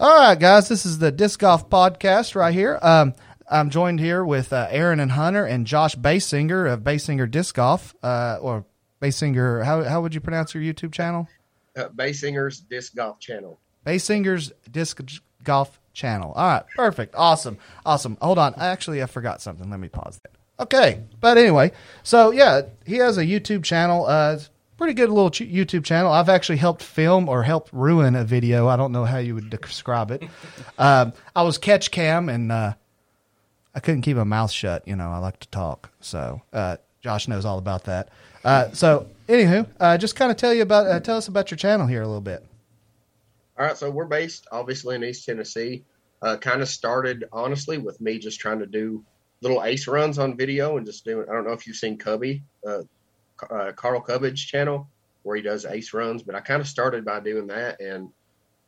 All right, guys, this is the Disc Golf Podcast right here. Um, I'm joined here with uh, Aaron and Hunter and Josh Basinger of Basinger Disc Golf, uh, or Basinger. How how would you pronounce your YouTube channel? Uh, Basinger's Disc Golf Channel. Basinger's Disc Golf Channel. All right, perfect, awesome, awesome. Hold on, actually, I forgot something. Let me pause that. Okay, but anyway, so yeah, he has a YouTube channel. Uh, pretty good little ch- YouTube channel. I've actually helped film or helped ruin a video. I don't know how you would describe it. um, I was catch cam and uh, I couldn't keep my mouth shut. You know, I like to talk, so uh, Josh knows all about that. Uh, so, anywho, uh, just kind of tell you about uh, tell us about your channel here a little bit. All right, so we're based obviously in East Tennessee. Uh, kind of started honestly with me just trying to do little ace runs on video and just doing. I don't know if you've seen Cubby, uh, Carl Cubbage channel where he does ace runs, but I kind of started by doing that, and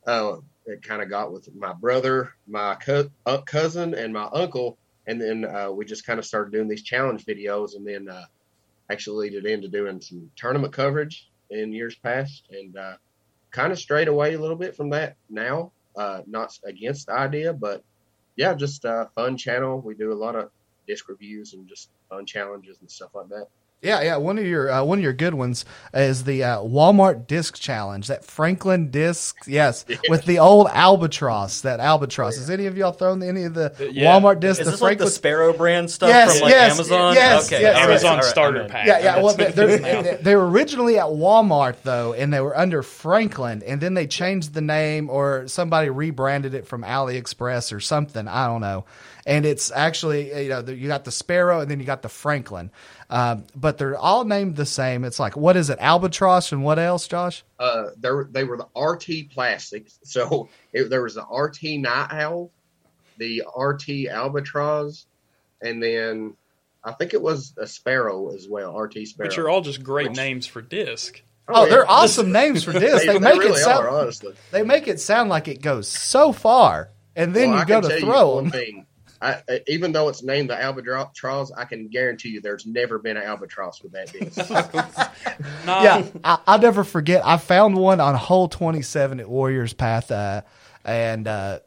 uh, it kind of got with my brother, my co- uh, cousin, and my uncle, and then uh, we just kind of started doing these challenge videos, and then uh, actually leaded into doing some tournament coverage in years past, and uh, kind of strayed away a little bit from that now. Uh, not against the idea, but yeah, just a fun channel. We do a lot of disc reviews and just fun challenges and stuff like that. Yeah, yeah. One of your uh, one of your good ones is the uh, Walmart Disc Challenge. That Franklin disc, yes, Yeah. with the old albatross. That albatross. Has any of y'all thrown any of the yeah. Walmart discs? Is the this like the Sparrow brand stuff Yes, from like yes, Amazon? yes, okay, yes. Amazon all right, starter I'm pack. yeah, yeah. Well, they, it is they're- now. they, they were originally at Walmart though, and they were under Franklin, and then they changed the name, or somebody rebranded it from AliExpress or something. I don't know. And it's actually you know you got the Sparrow, and then you got the Franklin, um, but they're all named the same. It's like what is it, Albatross, and what else, Josh? Uh, they were, they were the RT plastics. So it, there was the RT Night Owl, the RT Albatross, and then I think it was a Sparrow as well. RT Sparrow. But you're all just great Which- names for disc. Oh, yeah. they're awesome names for discs. They, They, they make really it sound are, honestly. they make it sound like it goes so far, and then Well, you I go can to tell you throw one them. thing. I, I- even though it's named the albatross, I can guarantee you there's never been an albatross with that disc. Nah, yeah, I, I'll never forget. I found one on hole 27 at Warriors Path, uh, and uh,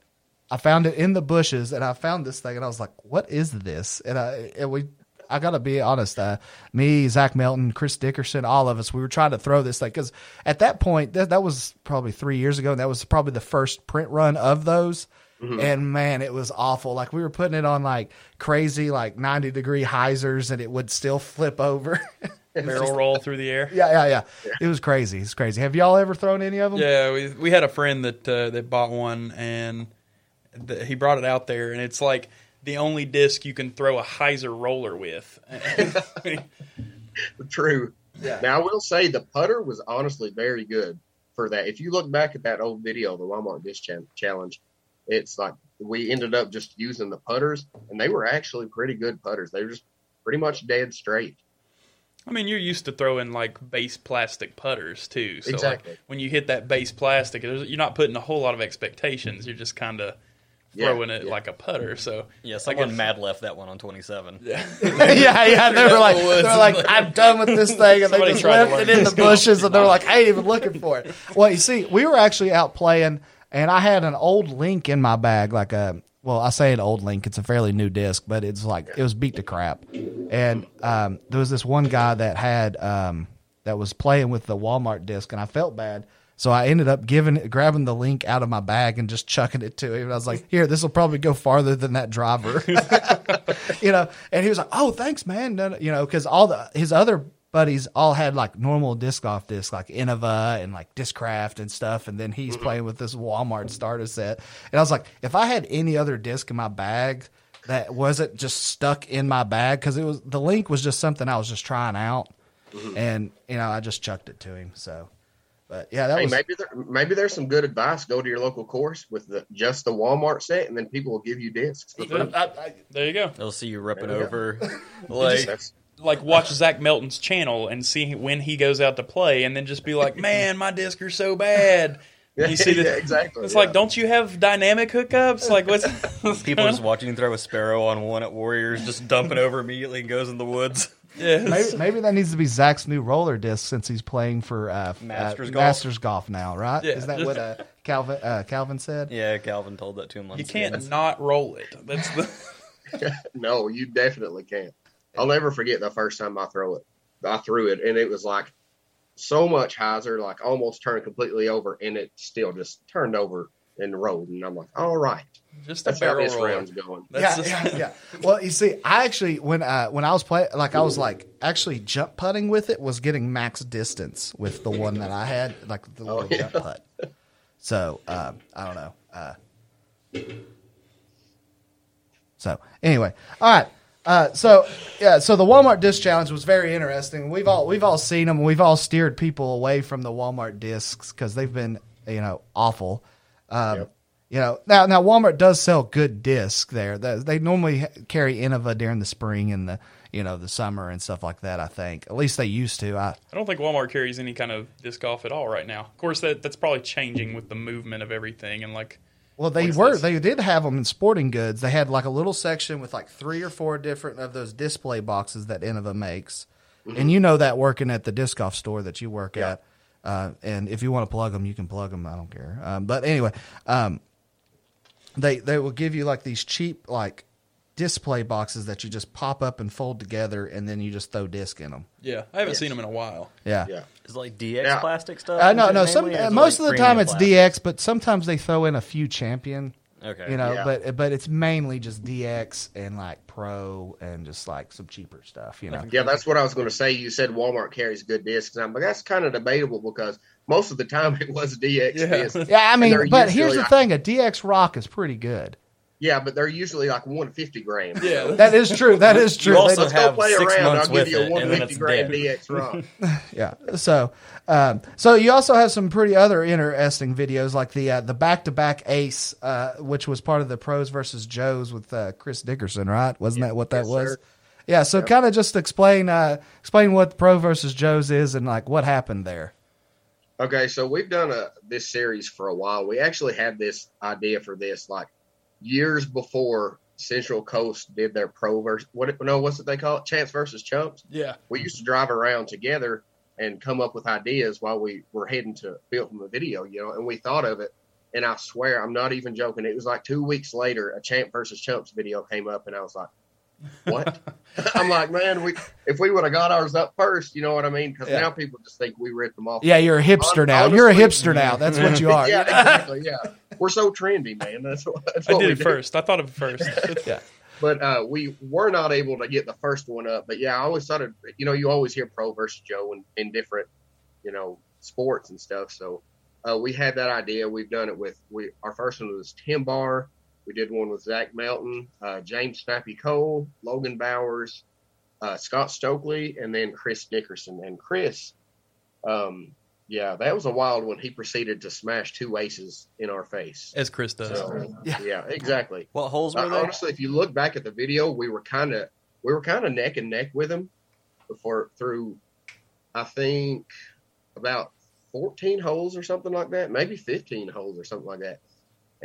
I found it in the bushes, and I found this thing, and I was like, "What is this?" And I, and we, I gotta be honest, uh, me, Zach Melton, Chris Dickerson, all of us, we were trying to throw this thing because at that point, that, that was probably three years ago, and that was probably the first print run of those. And man, it was awful. Like we were putting it on like crazy, like ninety degree hyzers, and it would still flip over. barrel roll through the air. Yeah, yeah, yeah. It was crazy. It's crazy. Have y'all ever thrown any of them? Yeah, we we had a friend that uh, that bought one, and th- he brought it out there, and it's like the only disc you can throw a hyzer roller with. True. Yeah. Now I will say the putter was honestly very good for that. If you look back at that old video, the Walmart Disc Challenge, it's like we ended up just using the putters, and they were actually pretty good putters. They were just pretty much dead straight. I mean, you're used to throwing like base plastic putters too. So Exactly. like when you hit that base plastic, you're not putting a whole lot of expectations. You're just kind of Yeah, throwing it yeah. like a putter. So Yeah, I someone guess- mad left that one on 27. Yeah. yeah, yeah. They were like, they were like, I'm done with this thing, and they Somebody just tried to left it in the bushes, and they were like, I ain't even looking for it. Well, you see, we were actually out playing, and I had an old link in my bag, like a. Well, I say an old link. It's a fairly new disc, but it's like it was beat to crap. And um, there was this one guy that had um, that was playing with the Walmart disc, and I felt bad. So I ended up giving grabbing the link out of my bag and just chucking it to him. And I was like, "Here, this will probably go farther than that driver." you know, and he was like, "Oh, thanks, man." No, no, you know, because all the his other buddies all had like normal disc golf discs, like Innova and like Discraft and stuff, and then he's mm-hmm. playing with this Walmart starter set. And I was like, if I had any other disc in my bag that wasn't just stuck in my bag, because it was the link was just something I was just trying out, mm-hmm. and you know, I just chucked it to him. So, but yeah, that Hey, was maybe there, maybe there's some good advice. Go to your local course with the, just the Walmart set, and then people will give you discs. for. I, I, There you go. They'll see you ripping There we go. over. like, That's- Like watch Zach Melton's channel and see when he goes out to play, and then just be like, "Man, my disc are so bad." You see the, yeah, exactly. It's yeah. like, don't you have dynamic hookups? Like, what's, what's people just watching him throw a sparrow on one at Warriors, just dumping over immediately and goes in the woods. Yes. Maybe, maybe that needs to be Zach's new roller disc since he's playing for uh, Masters uh, golf? Masters golf now, right? Yeah, Is that what uh, Calvin uh, Calvin said? Yeah, Calvin told that two months. You can't ago. not roll it. That's the. No, you definitely can't. I'll never forget the first time I throw it. I threw it, and it was like so much hyzer, like almost turned completely over, and it still just turned over and rolled. And I'm like, all right, Just a that's how barrel this roller. round's going. Yeah, just- yeah, yeah. Well, you see, I actually when uh, when I was playing, like I was like actually jump putting with it was getting max distance with the one that I had, like the little Oh, yeah. jump putt. So um, I don't know. Uh, so anyway, all right. Uh, so yeah, so the Walmart disc challenge was very interesting. We've all we've all seen them. We've all steered people away from the Walmart discs because they've been you know awful. Um, Yep. You know now now Walmart does sell good discs there. They, they normally carry Innova during the spring and the you know the summer and stuff like that. I think at least they used to. I I don't think Walmart carries any kind of disc golf at all right now. Of course, that that's probably changing with the movement of everything and like. Well, they What's were. this? They did have them in sporting goods. They had like a little section with like three or four different of those display boxes that Innova makes, and you know that working at the disc golf store that you work Yeah. at. Uh, and if you want to plug them, you can plug them. I don't care. Um, but anyway, um, they they will give you like these cheap like display boxes that you just pop up and fold together, and then you just throw disc in them. Yeah, I haven't Yes. seen them in a while. Yeah. Yeah, Is it like DX Yeah. plastic stuff? Uh, no, no. Some mainly, or is it most like of the time it's plastic? DX, but sometimes they throw in a few champion. Okay. you know Yeah. but but it's mainly just dx and like pro and just like some cheaper stuff you know yeah, that's what I was going to say. You said Walmart carries good discs, but that's kind of debatable because most of the time it was DX Yeah. discs. yeah i mean but here's the like- thing a dx rock is pretty good Yeah, but they're usually like 150 grams. Yeah, that is true that is true You also They- Let's go have play six around. I'll give you a 150 it's gram dead. DX rock. yeah so um so you also have some pretty other interesting videos like the uh, the back-to-back ace uh which was part of the pros versus joes with uh, chris dickerson right wasn't that what that Yes, was sir. yeah so Yep. kind of just explain uh explain what pro versus joes is and like what happened there Okay, so we've done a this series for a while. We actually had this idea for this like years before Central Coast did their pro versus what no what's it they call it champs versus chumps. yeah. We used to drive around together and come up with ideas while we were heading to film a video, you know, and we thought of it. And I swear, I'm not even joking. It was like two weeks later, a champ versus chumps video came up, and I was like, "What?" I'm like, "Man, we if we would have got ours up first, you know what I mean?" Because Yeah. now people just think we ripped them off. yeah you're a hipster Hon- now you're a honestly- hipster now that's what you are yeah, exactly. Yeah, we're so trendy, man. That's what, that's I what did we it do. first. I thought of it first. yeah But uh, we were not able to get the first one up. But yeah, I always thought, of, you know, you always hear pro versus Joe in, in different, you know, sports and stuff. So uh, we had that idea. We've done it with we. Our first one was Tim Barr. We did one with Zach Melton, uh, James Snappy Cole, Logan Bowers, uh, Scott Stokely, and then Chris Dickerson. And Chris, um, yeah, that was a wild one. He proceeded to smash two aces in our face. As Chris does. So, Yeah. yeah, exactly. What holes Uh, were they? honestly, if you look back at the video, we were kind of we were kind of neck and neck with him before through, I think, about fourteen holes or something like that, maybe fifteen holes or something like that.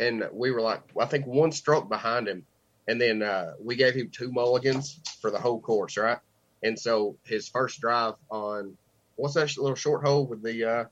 And we were like, I think one stroke behind him, and then uh, we gave him two mulligans for the whole course, right? And so his first drive on what's that little short hole with the, uh,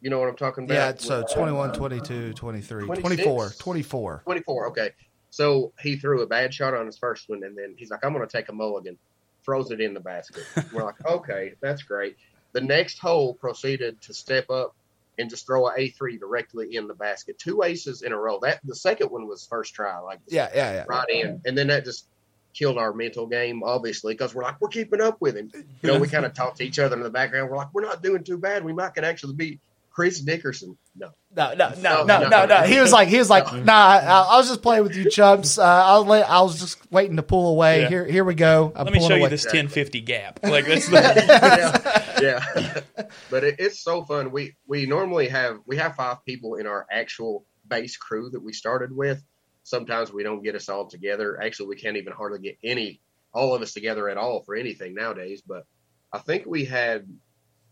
you know what I'm talking about? Yeah, so uh, 21, 22, 23, 26. 24, 24. 24. Okay. So he threw a bad shot on his first one, and then he's like, I'm going to take a mulligan, throws it in the basket. We're like, okay, that's great. The next hole proceeded to step up and just throw a A3 directly in the basket. Two aces in a row. That The second one was first try, like Yeah, yeah, yeah. right in. And then that just killed our mental game, obviously, because we're like, we're keeping up with him. You know, we kind of talk to each other in the background. We're like, we're not doing too bad. We might could actually beat Chris Dickerson. No. No, no, no, No, no, no. no, no. He was like, he was like, No. nah. I, I was just playing with you, chumps. Uh, I was, la- I was just waiting to pull away. Yeah. Here, here we go. I'm Let me pulling show you this Exactly. 1050 gap. Like that's the yeah, yeah. but it, it's so fun. We we normally have we have five people in our actual base crew that we started with. Sometimes we don't get us all together. Actually, we can't even hardly get any all of us together at all for anything nowadays. But I think we had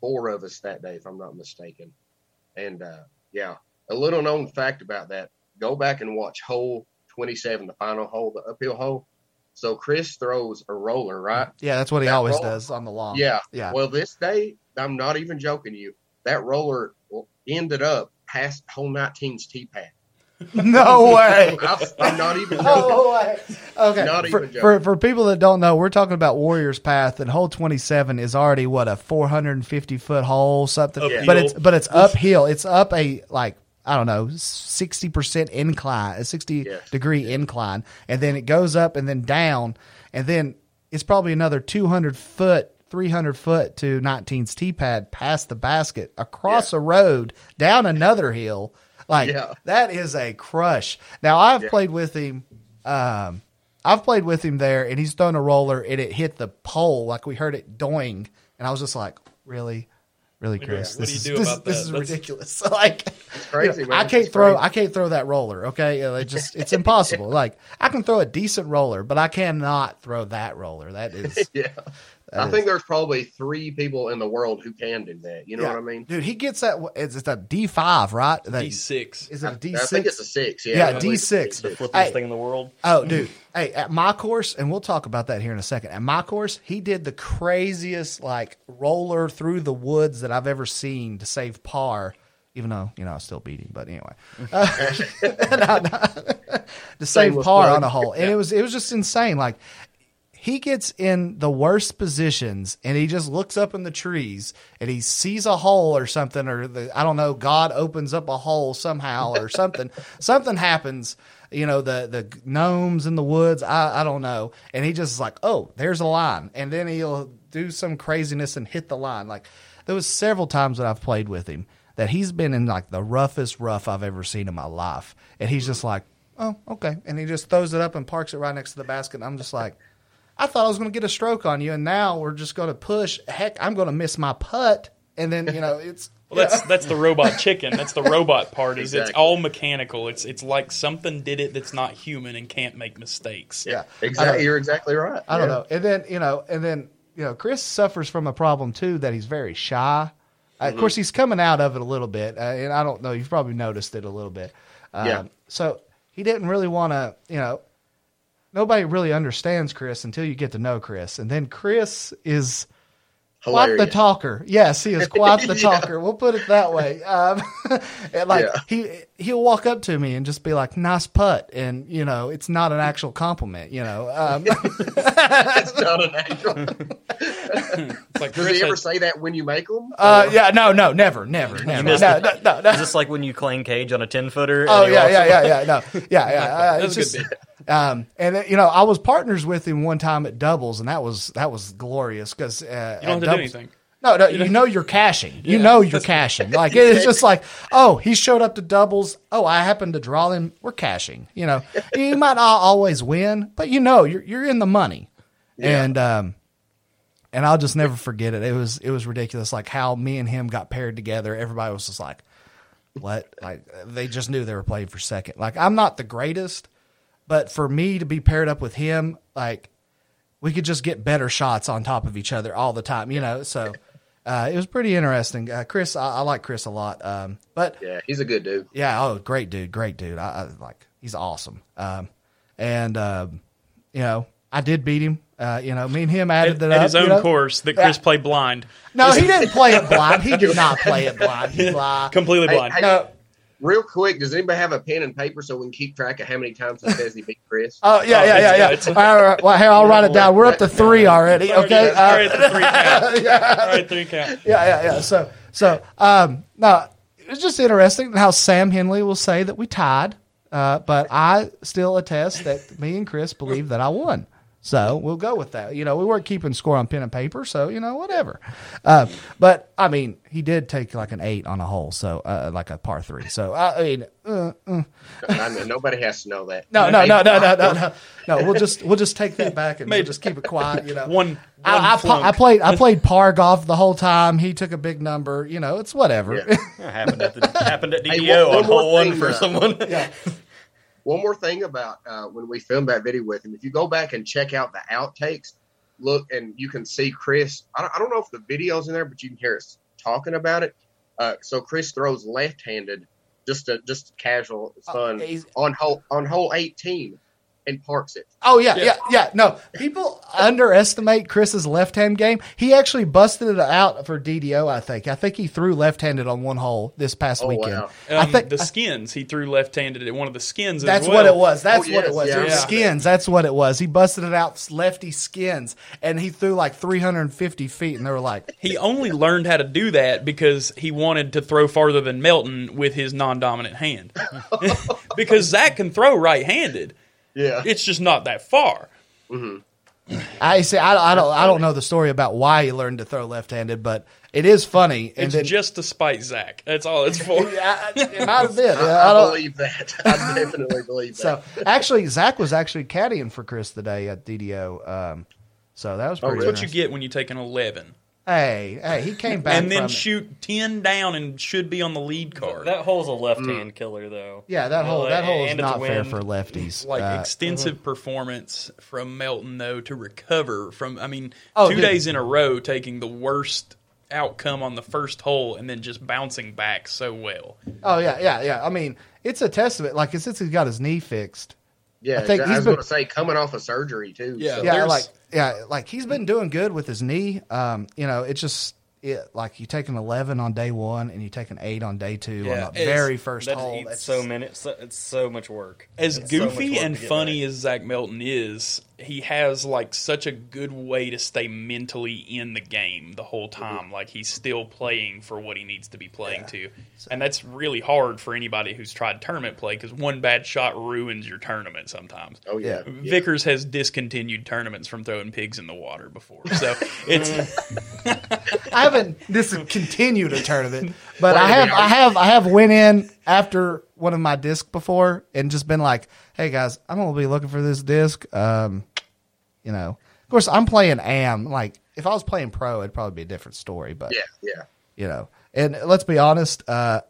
four of us that day, if I'm not mistaken. And uh, yeah, a little known fact about that: go back and watch hole 27, the final hole, the uphill hole. So Chris throws a roller, right? Yeah, that's what he That always roll- does on the long. Yeah. Yeah. Well, this day, I'm not even joking you. That roller ended up past hole 19's tee pad. no way. I'm not even joking. No way. Okay. Not for, even joking. for for people that don't know, we're talking about Warriors Path, and hole twenty seven is already what a four hundred and fifty foot hole, something. Uphill. But it's but it's uphill. It's up a like I don't know sixty percent incline, a sixty Yes. degree incline, and then it goes up and then down, and then it's probably another two hundred foot. 300 foot to 19's tee pad past the basket across a road down another hill like Yeah. that is a crush. Now I've Yeah. played with him. Um, I've played with him there, and he's thrown a roller, and it hit the pole like we heard it doing, and I was just like, really, really, Chris, what this do you is do this, about this is That's- ridiculous. like, crazy, you know, I can't It's throw, crazy. I can't throw that roller. Okay, it just it's impossible. like I can throw a decent roller, but I cannot throw that roller. That is, Yeah. That I is- think there's probably three people in the world who can do that. You know yeah. what I mean? dude. He gets that. It's, it's a D five, right? That, D six. Is it a D I think it's six? a six. Yeah, Yeah, D6. it's a six. Flippiest Hey. thing in the world. Oh, dude. Hey, at my course, and we'll talk about that here in a second. At my course, he did the craziest like roller through the woods that I've ever seen to save par. Even though you know I was still beat him, but anyway, uh, no, no. to save par plug. on a hole, and it was it was just insane. Like he gets in the worst positions and he just looks up in the trees and he sees a hole or something or the I don't know God opens up a hole somehow or something. Something happens you know the the gnomes in the woods I I don't know. And he just is like oh there's a line. And then he'll do some craziness and hit the line. Like there was several times that I've played with him that he's been in like the roughest rough I've ever seen in my life. And he's just like oh okay. And he just throws it up and parks it right next to the basket. And I'm just like I thought I was going to get a stroke on you, and now we're just going to push. Heck, I'm going to miss my putt, and then you know it's Well, that's that's the robot chicken. That's the robot part. Is it's all mechanical. It's it's like something did it that's not human and can't make mistakes. yeah. Exactly. You're exactly right. I don't Yeah. know. And then you know, and then you know, Chris suffers from a problem too that he's very shy. Uh, of course, he's coming out of it a little bit, uh, and I don't know. You've probably noticed it a little bit. Um, Yeah. So he didn't really want to, you know. Nobody really understands Chris until you get to know Chris, and then Chris is quite the talker. Yes, he is quite the Yeah. talker. We'll put it that way. Um, and like Yeah. he he'll walk up to me and just be like, "Nice putt," and you know, it's not an actual compliment. You know, um, It's not an actual. It's like Does Chris he ever had- say that when you make them? uh, yeah, no, no, never, never, never. No, missed no, no, no, no. Is this like when you clang cage on a ten footer? Oh yeah, yeah, yeah, yeah. No, yeah, yeah. Uh, That's it's a good just, um, and uh, you know, I was partners with him one time at doubles, and that was that was glorious because uh, You don't to do anything. No, no, you know you're cashing. You know you're cashing. Like it's just like, oh, he showed up to doubles. Oh, I happened to draw him. We're cashing. You know, you might not always win, but you know you're you're in the money. And um, and I'll just never forget it. It was it was ridiculous. Like how me and him got paired together. Everybody was just like, what? Like they just knew they were playing for second. Like I'm not the greatest, but for me to be paired up with him, like we could just get better shots on top of each other all the time, you know. So uh, it was pretty interesting. Uh, Chris, I, I like Chris a lot. Um, but Yeah, he's a good dude. yeah, oh, great dude, great dude. I, I like he's awesome. Um, and um, you know, I did beat him. Uh, you know, me and him added At, that at up. his you own know? course that Chris Yeah. played blind. No, he didn't play it blind. He did not play it blind. He lied. Completely Hey, blind. hey, No. Real quick, does anybody have a pen and paper so we can keep track of how many times he says he beat Chris? Oh yeah, Oh, yeah, yeah, yeah. it's- All right, all right. Well, here I'll write it down. We're up to three already. Okay. All right, Uh, the three count. All right, three count. yeah, yeah, yeah. So, so, um, no, it's just interesting how Sam Henley will say that we tied, uh, but I still attest that me and Chris believe that I won. So we'll go with that. You know, we weren't keeping score on pen and paper, so you know, whatever. Uh, but I mean, he did take like an eight on a hole, so uh, like a par three. So I mean, uh, uh. I mean, nobody has to know that. no, no, no, no, no, no, no, no. We'll just we'll just take that back and we'll just keep it quiet. You know, One, one I, I, pl- I played I played par golf the whole time. He took a big number. You know, it's whatever. Yeah. Happened at the happened at Hey, DDO one- one on more hole one for uh, someone. yeah. One more thing about uh, when we filmed that video with him, if you go back and check out the outtakes, look and you can see Chris. I don't, I don't know if the video's in there, but you can hear us talking about it. Uh, so Chris throws left-handed, just a just casual Uh, fun he's- on hole on hole 18, and parks it. Oh yeah, yeah, yeah. No, people underestimate Chris's left hand game. He actually busted it out for DDO. I think. I think he threw left handed on one hole this past Oh, weekend. wow. I Um, think the skins he threw left-handed at one of the skins. that's as well. what it was. That's Oh, what it was. yeah. Yeah. skins. That's what it was. He busted it out lefty skins, and he threw like 350 feet, and they were like, He only learned how to do that because he wanted to throw farther than Melton with his non-dominant hand. because Zach can throw right-handed. Yeah. It's just not that far. I say I, I don't I don't know the story about why he learned to throw left handed, but it is funny. And It's then, just to spite Zach. That's all it's for. I, it might have been. I, I I don't, believe that. I definitely believe that. So actually, Zach was actually caddying for Chris today at DDO. Um, so that was pretty. That's what you get when you take an 11. Hey, hey, he came back and then from- shoot 10 down and should be on the lead card. That hole's a left hand killer, though. Yeah, that You know, hole that hole is and it's a not fair for lefties. like Uh, extensive performance from Melton though to recover from I mean Oh, two dude. days in a row taking the worst outcome on the first hole and then just bouncing back so well. oh yeah, yeah, yeah. I mean, it's a testament. Like since he's got his knee fixed, Yeah, I think I, was going to say coming off of surgery too. Yeah. so- yeah, like yeah, like he's been doing good with his knee. Um, you know, it's just it like you take an eleven on day one and you take an eight on day two Yeah, on the very first That hole. That's so many. It's so, it's so much work. As It's so goofy work and funny back. as Zach Melton is, he has like such a good way to stay mentally in the game the whole Mm-hmm. time. Like he's still playing for what he needs to be playing to, and that's really hard for anybody who's tried tournament play because one bad shot ruins your tournament sometimes. Oh yeah. Yeah. yeah. Vickers has discontinued tournaments from throwing pigs in the water before, so it's I haven't discontinued a tournament, but I have, I have, I have went in after one of my discs before and just been like, "Hey guys, I'm gonna be looking for this disc. Um, you know, of course, I'm playing AM. Like, if I was playing pro, it'd probably be a different story. But Yeah, yeah. you know, and let's be honest, uh,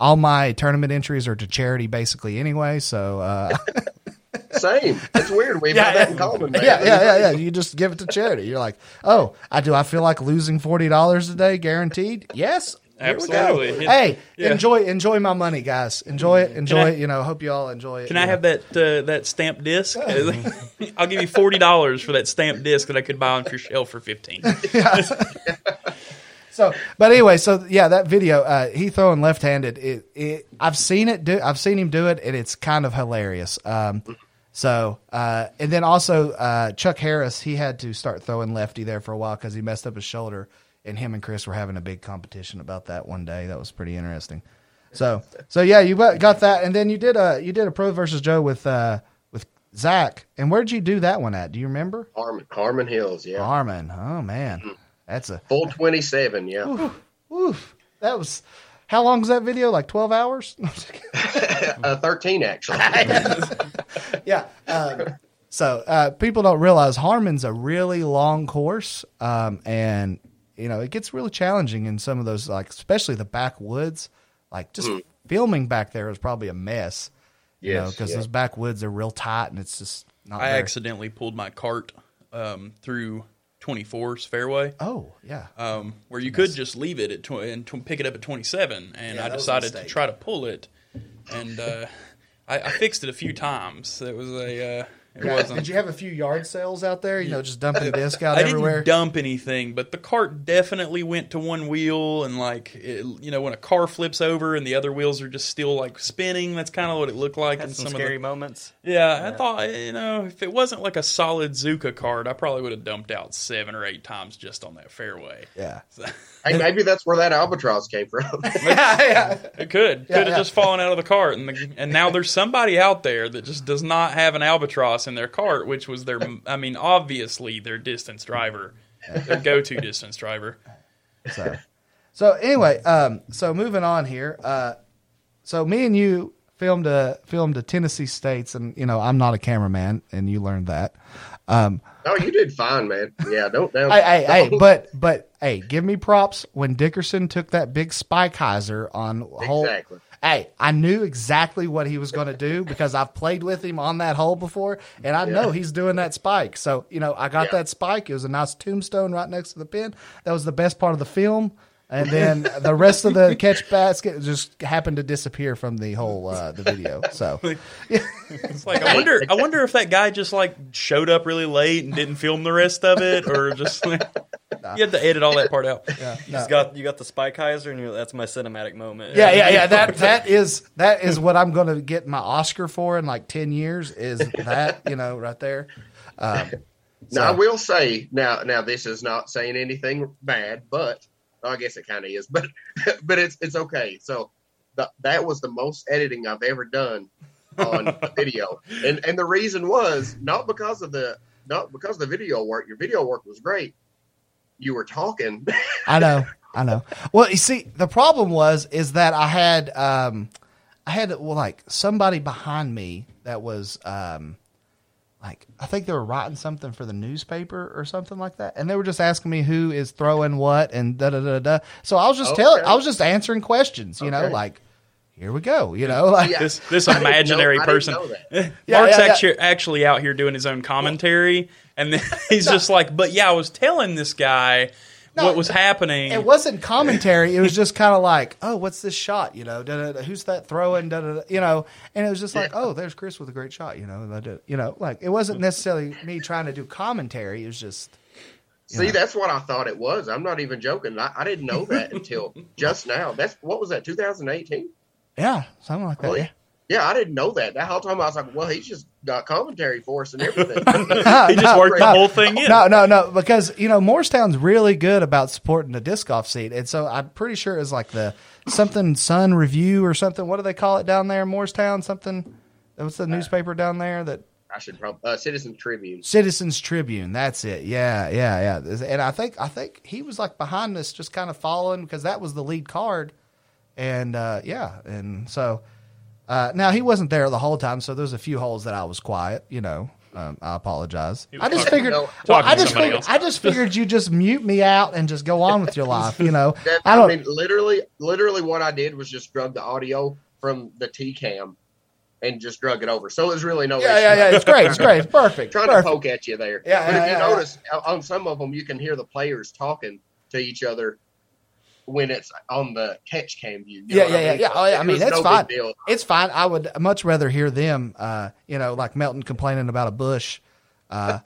all my tournament entries are to charity basically anyway. So uh, Same. It's weird. We've Yeah, that in common, man. yeah, yeah, yeah, yeah. You just give it to charity. You're like, oh, I do. I feel like losing forty dollars a day, guaranteed. Yes, Here we go. Absolutely. Hey, Yeah. enjoy, enjoy my money, guys. Enjoy it, enjoy I- it. You know, hope you all enjoy it. Can I know. have that uh, that stamped disc? I'll give you forty dollars for that stamp disc that I could buy on your shelf for fifteen. So, but anyway, so yeah, that video, uh, he throwing left-handed. It, it, I've seen it do. I've seen him do it, and it's kind of hilarious. Um, so, uh, and then also uh, Chuck Harris, he had to start throwing lefty there for a while because he messed up his shoulder, and him and Chris were having a big competition about that one day. That was pretty interesting. So, so yeah, you got that, and then you did a you did a pro versus Joe with uh, with Zach, and where did you do that one at? Do you remember? Harmon, Harmon Hills, yeah. Harmon. Oh man, that's a Full 27, yeah. Oof. That was how long was that video? Like twelve hours? Uh, 13, actually. yeah. Um, so uh, people don't realize Harmon's a really long course, um, and you know it gets really challenging in some of those, like especially the backwoods. Like just filming back there is probably a mess. You know, because yeah. those backwoods are real tight, and it's just not. I very- accidentally pulled my cart um, through 24's fairway, Oh yeah. um, where you could just leave it at tw- and tw- pick it up at 27, and Yeah, I that was a decided to try to pull it, and uh, I, I fixed it a few times. It was a uh, it wasn't. Did you have a few yard sales out there? You know, just dumping disc out I everywhere. didn't dump anything, but the cart definitely went to one wheel, and like it, you know, when a car flips over and the other wheels are just still like spinning, that's kind of what it looked like. Had in some, some scary of the, moments. yeah, I thought you know, if it wasn't like a solid Zuca cart, I probably would have dumped out seven or eight times just on that fairway. yeah. hey, maybe that's where that albatross came from. yeah. Yeah. It could Yeah, could have yeah. just fallen out of the cart, and the, and now there's somebody out there that just does not have an albatross in their cart, which was their, I mean, obviously their distance driver, their go-to distance driver. So, so anyway, um, so moving on here. Uh, so me and you filmed a filmed a Tennessee States, and you know I'm not a cameraman, and you learned that. Um, oh, you did fine, man. Yeah, don't down. hey, hey, hey, but but hey, give me props when Dickerson took that big spike hyzer on hole. Exactly. Hey, I knew exactly what he was going to do because I've played with him on that hole before, and I know he's doing that spike. So you know, I got Yeah. that spike. It was a nice tombstone right next to the pin. That was the best part of the film. And then the rest of the catch basket just happened to disappear from the whole uh, the video. So It's like I wonder. I wonder if that guy just like showed up really late and didn't film the rest of it, or just like you had to edit all that part out. yeah, You no. got you got the spike hyzer, and you're, that's my cinematic moment. yeah, yeah, yeah. That that is that is what I'm going to get my Oscar for in like ten years. Is that you know right there? Um, Now I will say now now this is not saying anything bad, but I guess it kind of is, but but it's it's okay. So the, that was the most editing I've ever done on a video, and and the reason was not because of the not because of the video work. Your video work was great. You were talking. I know, I know. Well, you see, the problem was is that I had um, I had well, like somebody behind me that was um, like I think they were writing something for the newspaper or something like that, and they were just asking me who is throwing what and da da da da. So I was just telling, I was just answering questions, you know, like here we go, you know, like Yeah. This this I didn't know- imaginary I didn't person. know that. Yeah, Mark's yeah, yeah. actually actually out here doing his own commentary, and then he's just like, "But yeah, I was telling this guy No, what was happening." It wasn't commentary. It was just kind of like, oh, what's this shot? You know, da, da, da, who's that throwing? You know, and it was just like, oh, there's Chris with a great shot. You know, and I did, you know, like it wasn't necessarily me trying to do commentary. It was just, See, Yeah. that's what I thought it was. I'm not even joking. I, I didn't know that until just now. That's what was that? 2018. yeah, something like that. Yeah. yeah. Yeah, I didn't know that. That whole time I was like, well, he's just got commentary for us and everything. he just No, worked the whole thing in. No, no, no, because you know Morristown's really good about supporting the disc golf scene, and so I'm pretty sure it's like the something Sun Review or something. What do they call it down there, in Morristown? Something. What's the newspaper down there that I should probably uh, Citizen Tribune. Citizens Tribune. That's it. Yeah, yeah, yeah. And I think I think he was like behind us, just kind of following because that was the lead card. And uh, yeah, and so uh, now he wasn't there the whole time, so there's a few holes that I was quiet. You know, um, I apologize. I just figured. no, well, I just figured. else. I just figured you just mute me out and just go on with your life. You know, That, I I, don't. mean, literally, literally, what I did was just drug the audio from the T cam and just drug it over. So it was really no. yeah, issue. yeah, yeah. It's great. It's great. It's perfect. Trying perfect. to poke at you there. Yeah, but yeah, if you yeah, yeah. notice uh, on some of them, you can hear the players talking to each other when it's on the catch cam view. You Yeah, what yeah, yeah, mean? yeah. Oh, yeah, I mean, that's no fine. It's fine. I would much rather hear them, uh, you know, like Melton complaining about a bush. Uh,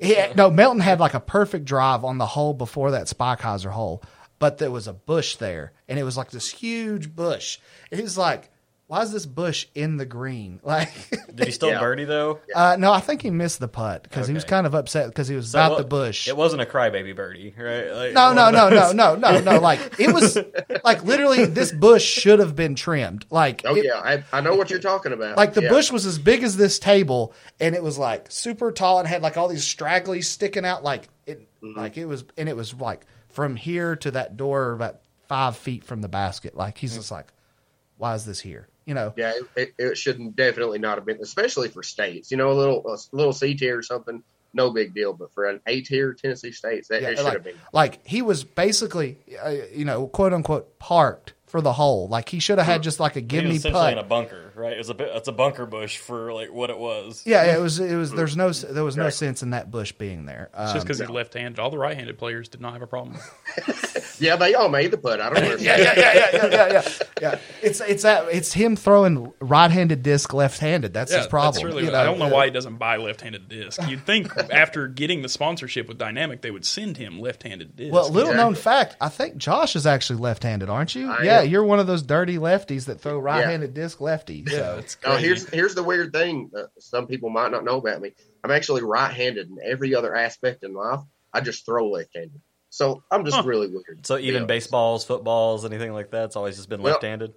no, Melton had like a perfect drive on the hole before that spike hyzer hole, but there was a bush there, and it was like this huge bush. He was like, "Why is this bush in the green?" Like, Did he still Yeah. birdie though? uh, no, I think he missed the putt because he was kind of upset because he was So about what- the bush. It wasn't a crybaby birdie, right? Like, No, one no, no, no, no, no, no. Like it was like literally this bush should have been trimmed. Like Oh it- yeah, I, I know what you're talking about. Like the Yeah. bush was as big as this table, and it was like super tall and had like all these stragglies sticking out. Like it, Mm-hmm. like it was, and it was like from here to that door about five feet from the basket. Like he's just like, why is this here? You know? Yeah, it, it, it shouldn't definitely not have been, especially for states. You know, a little a little C tier or something, no big deal. But for an A tier Tennessee States, that Yeah, it should like, have been. like he was basically, uh, you know, quote unquote, parked for the hole. Like he should have had just like a give me essentially in a bunker, right? It was a bit, it's a bunker bush for like what it was. Yeah, it was. It was. There's no. There was no Right. sense in that bush being there. It's just Um, because he's left-handed. All the right-handed players did not have a problem. Yeah, they all made the putt. I don't understand. yeah, yeah, yeah, yeah, yeah, yeah, yeah. It's it's that it's him throwing right-handed disc left-handed. That's his problem. That's really, you I don't know Uh, why he doesn't buy left-handed disc. You'd think after getting the sponsorship with Dynamic, they would send him left-handed disc. Well, little known fact, I think Josh is actually left-handed, aren't you? I yeah, am. you're one of those dirty lefties that throw right-handed disc lefty. yeah, So it's Now here's here's the weird thing. Uh, some people might not know about me. I'm actually right-handed in every other aspect in life. I just throw left-handed. So I'm just Huh. really weird. So even Yeah. baseballs, footballs, anything like that, it's always just been Well, left-handed.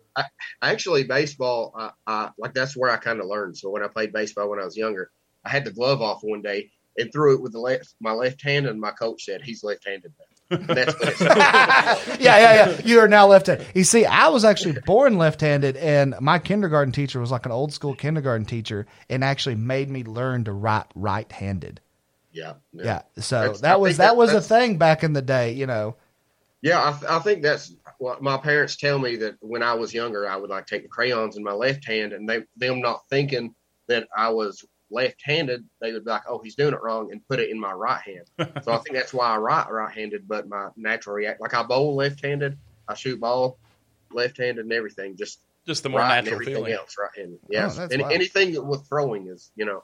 Actually, baseball, I, I like that's where I kind of learned. So when I played baseball when I was younger, I had the glove off one day and threw it with the left my left hand, and my coach said he's left-handed now. That's yeah, yeah, yeah. You are now left-handed. You see, I was actually born left-handed, and my kindergarten teacher was like an old school kindergarten teacher, and actually made me learn to write right-handed. Yeah, Yeah, so That's- that was that that- was a thing back in the day. You know. Yeah, I, th- I think that's what my parents tell me that when I was younger, I would like take the crayons in my left hand, and they them not thinking that I was left-handed, they would be like, "Oh, he's doing it wrong," and put it in my right hand. so I think that's why I write right-handed, but my natural react like I bowl left-handed, I shoot ball left-handed and everything. Just Just the more right and natural everything feeling. else right-handed. Yeah, Oh, that's and wild. anything with throwing is you know.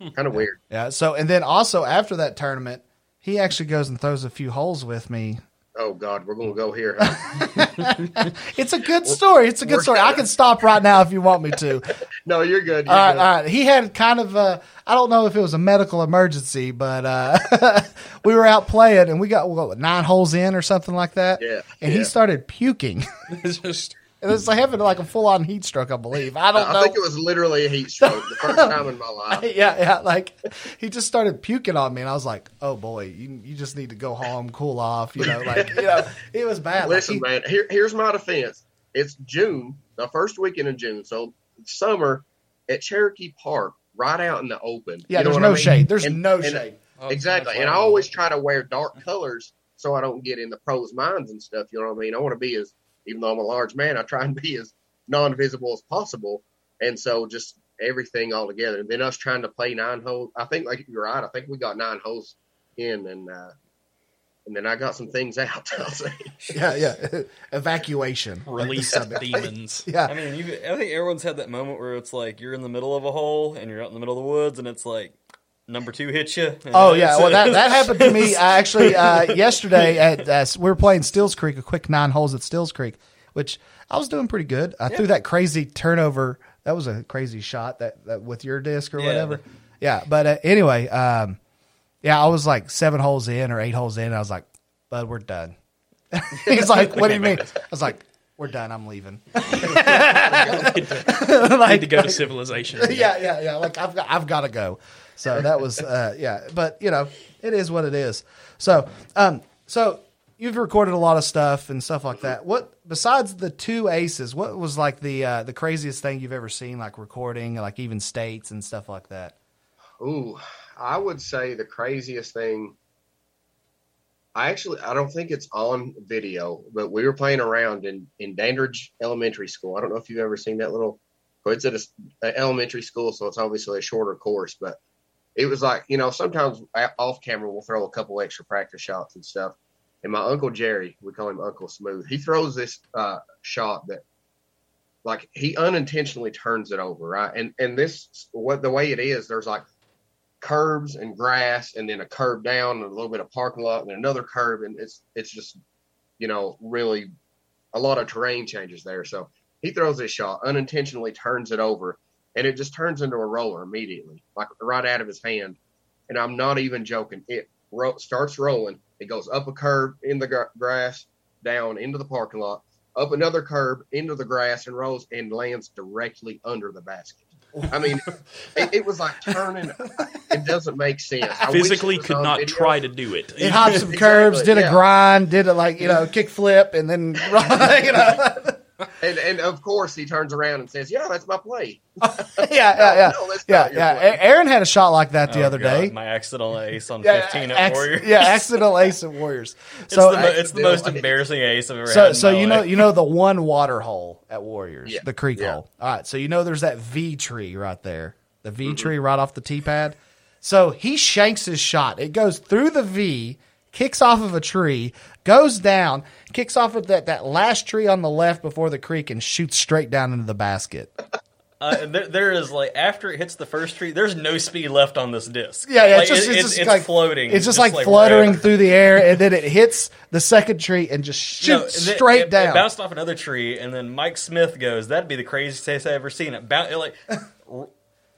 kind of weird. Yeah. So and then also after that tournament, he actually goes and throws a few holes with me. Oh God, we're gonna go here. Huh? It's a good story. It's a good we're story. I gonna- can stop right now if you want me to. no, you're good. You're All right, good. all right. He had kind of a, I don't know if it was a medical emergency, but uh, we were out playing and we got what, nine holes in or something like that. Yeah, And he started puking. Just it was like having like a full on heat stroke, I believe. I don't I know. think it was literally a heat stroke the first time in my life. yeah, yeah. Like he just started puking on me, and I was like, "Oh boy, you you just need to go home, cool off." You know, like you know, it was bad. Like, Listen, he- man. Here, here's my defense. It's June, the first weekend in June, so summer at Cherokee Park, right out in the open. yeah, You know there's what no I mean? shade. There's And- no and- shade. oh, Exactly, and I always try to wear dark colors so I don't get in the pros' minds and stuff. You know what I mean? I want to be as, even though I'm a large man, I try and be as non-visible as possible. And so just everything all together. And then us trying to play nine holes. I think, like you're right. I think we got nine holes in, and uh, and then I got some things out. I'll say. Yeah, yeah. Evacuation. release the demons. Yeah. I mean, you, I think everyone's had that moment where it's like you're in the middle of a hole and you're out in the middle of the woods, and it's like number two hits you. Oh yeah, well that that happened to me uh, actually uh, yesterday at uh, we were playing Stills Creek, a quick nine holes at Stills Creek, which I was doing pretty good. I threw that crazy turnover. That was a crazy shot that, that with your disc or Yeah. whatever. Yeah, but uh, anyway, um, yeah, I was like seven holes in or eight holes in. And I was like, "Bud, we're done." He's like, "What do you mean?" I was like, "We're done. I'm leaving." Need to go to civilization. yeah, yeah, yeah. Like I've got, I've got to go. So that was, uh, yeah. But you know, it is what it is. So, um, so you've recorded a lot of stuff and stuff like that. What besides the two aces? What was like the uh, the craziest thing you've ever seen, like recording, like even states and stuff like that? Ooh, I would say the craziest thing. I actually I don't think it's on video, but we were playing around in in Dandridge Elementary School. I don't know if you've ever seen that little. It's at a elementary school, so it's obviously a shorter course. But it was like you know sometimes off camera we'll throw a couple extra practice shots and stuff. And my uncle Jerry, we call him Uncle Smooth. He throws this uh, shot that like he unintentionally turns it over, right? And and this what the way it is, there's like curbs and grass and then a curb down and a little bit of parking lot and another curb and it's it's just you know really a lot of terrain changes there so he throws this shot unintentionally turns it over and it just turns into a roller immediately like right out of his hand and i'm not even joking it ro- starts rolling it goes up a curb in the gra- grass down into the parking lot up another curb into the grass and rolls and lands directly under the basket I mean, it, it was like turning. It doesn't make sense. I Physically could not video. try to do it. It hopped some Exactly, curves, did a yeah. grind, did a like you know kick flip, and then you know, And, and of course, he turns around and says, "Yeah, that's my play." yeah, yeah, yeah, No, that's yeah, yeah. play. Aaron had a shot like that the Oh, other God, day. My accidental ace on Yeah, 15 at acc- Warrior. yeah, accidental ace at Warriors. It's, So, the, mo- it's the most embarrassing ace I've ever had. so, in so my you know, you know the one water hole at Warriors, Yeah. the creek Yeah. hole. All right, so you know there's that V tree right there, the Mm-hmm. V tree right off the tee pad. So he shanks his shot. It goes through the V, kicks off of a tree, goes down, kicks off of that that last tree on the left before the creek, and shoots straight down into the basket. Uh, there, there is like after it hits the first tree, there's no speed left on this disc. Yeah, yeah, Like, it's just it- it's, it's, just like floating. It's just, like, fluttering through the air, and then it hits the second tree and just No, shoots and straight it, It down. bounced off another tree, and then Mike Smith goes, "That'd be the craziest ace I've ever seen." It, boun- it like,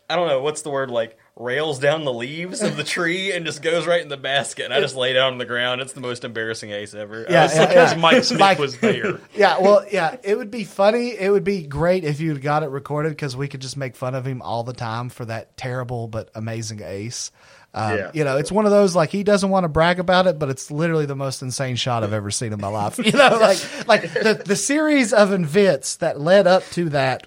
I don't know what's the word, like rails down the leaves of the tree and just goes right in the basket. And I just lay down on the ground. It's the most embarrassing ace ever. Yeah, It's yeah, because yeah. Mike Smith Mike- was there. yeah, well, yeah, it would be funny. It would be great if you got it recorded because we could just make fun of him all the time for that terrible but amazing ace. Um, Yeah. You know, it's one of those like he doesn't want to brag about it, but it's literally the most insane shot I've ever seen in my life. You know, like like the the series of events that led up to that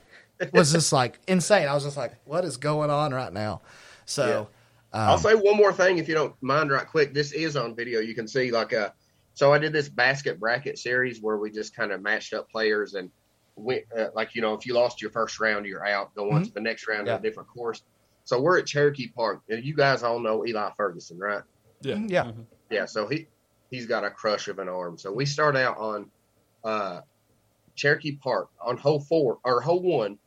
was just like insane. I was just like, what is going on right now? So, um, I'll say one more thing if you don't mind, right quick. This is on video. You can see like a. So I did this basket bracket series where we just kind of matched up players and went uh, like you know if you lost your first round you're out. Go on to the next round Mm-hmm. Yeah. in a different course. So we're at Cherokee Park. And You guys all know Eli Ferguson, right? Yeah. Yeah, Yeah. So he he's got a crush of an arm. So we start out on uh, Cherokee Park on hole four or hole one.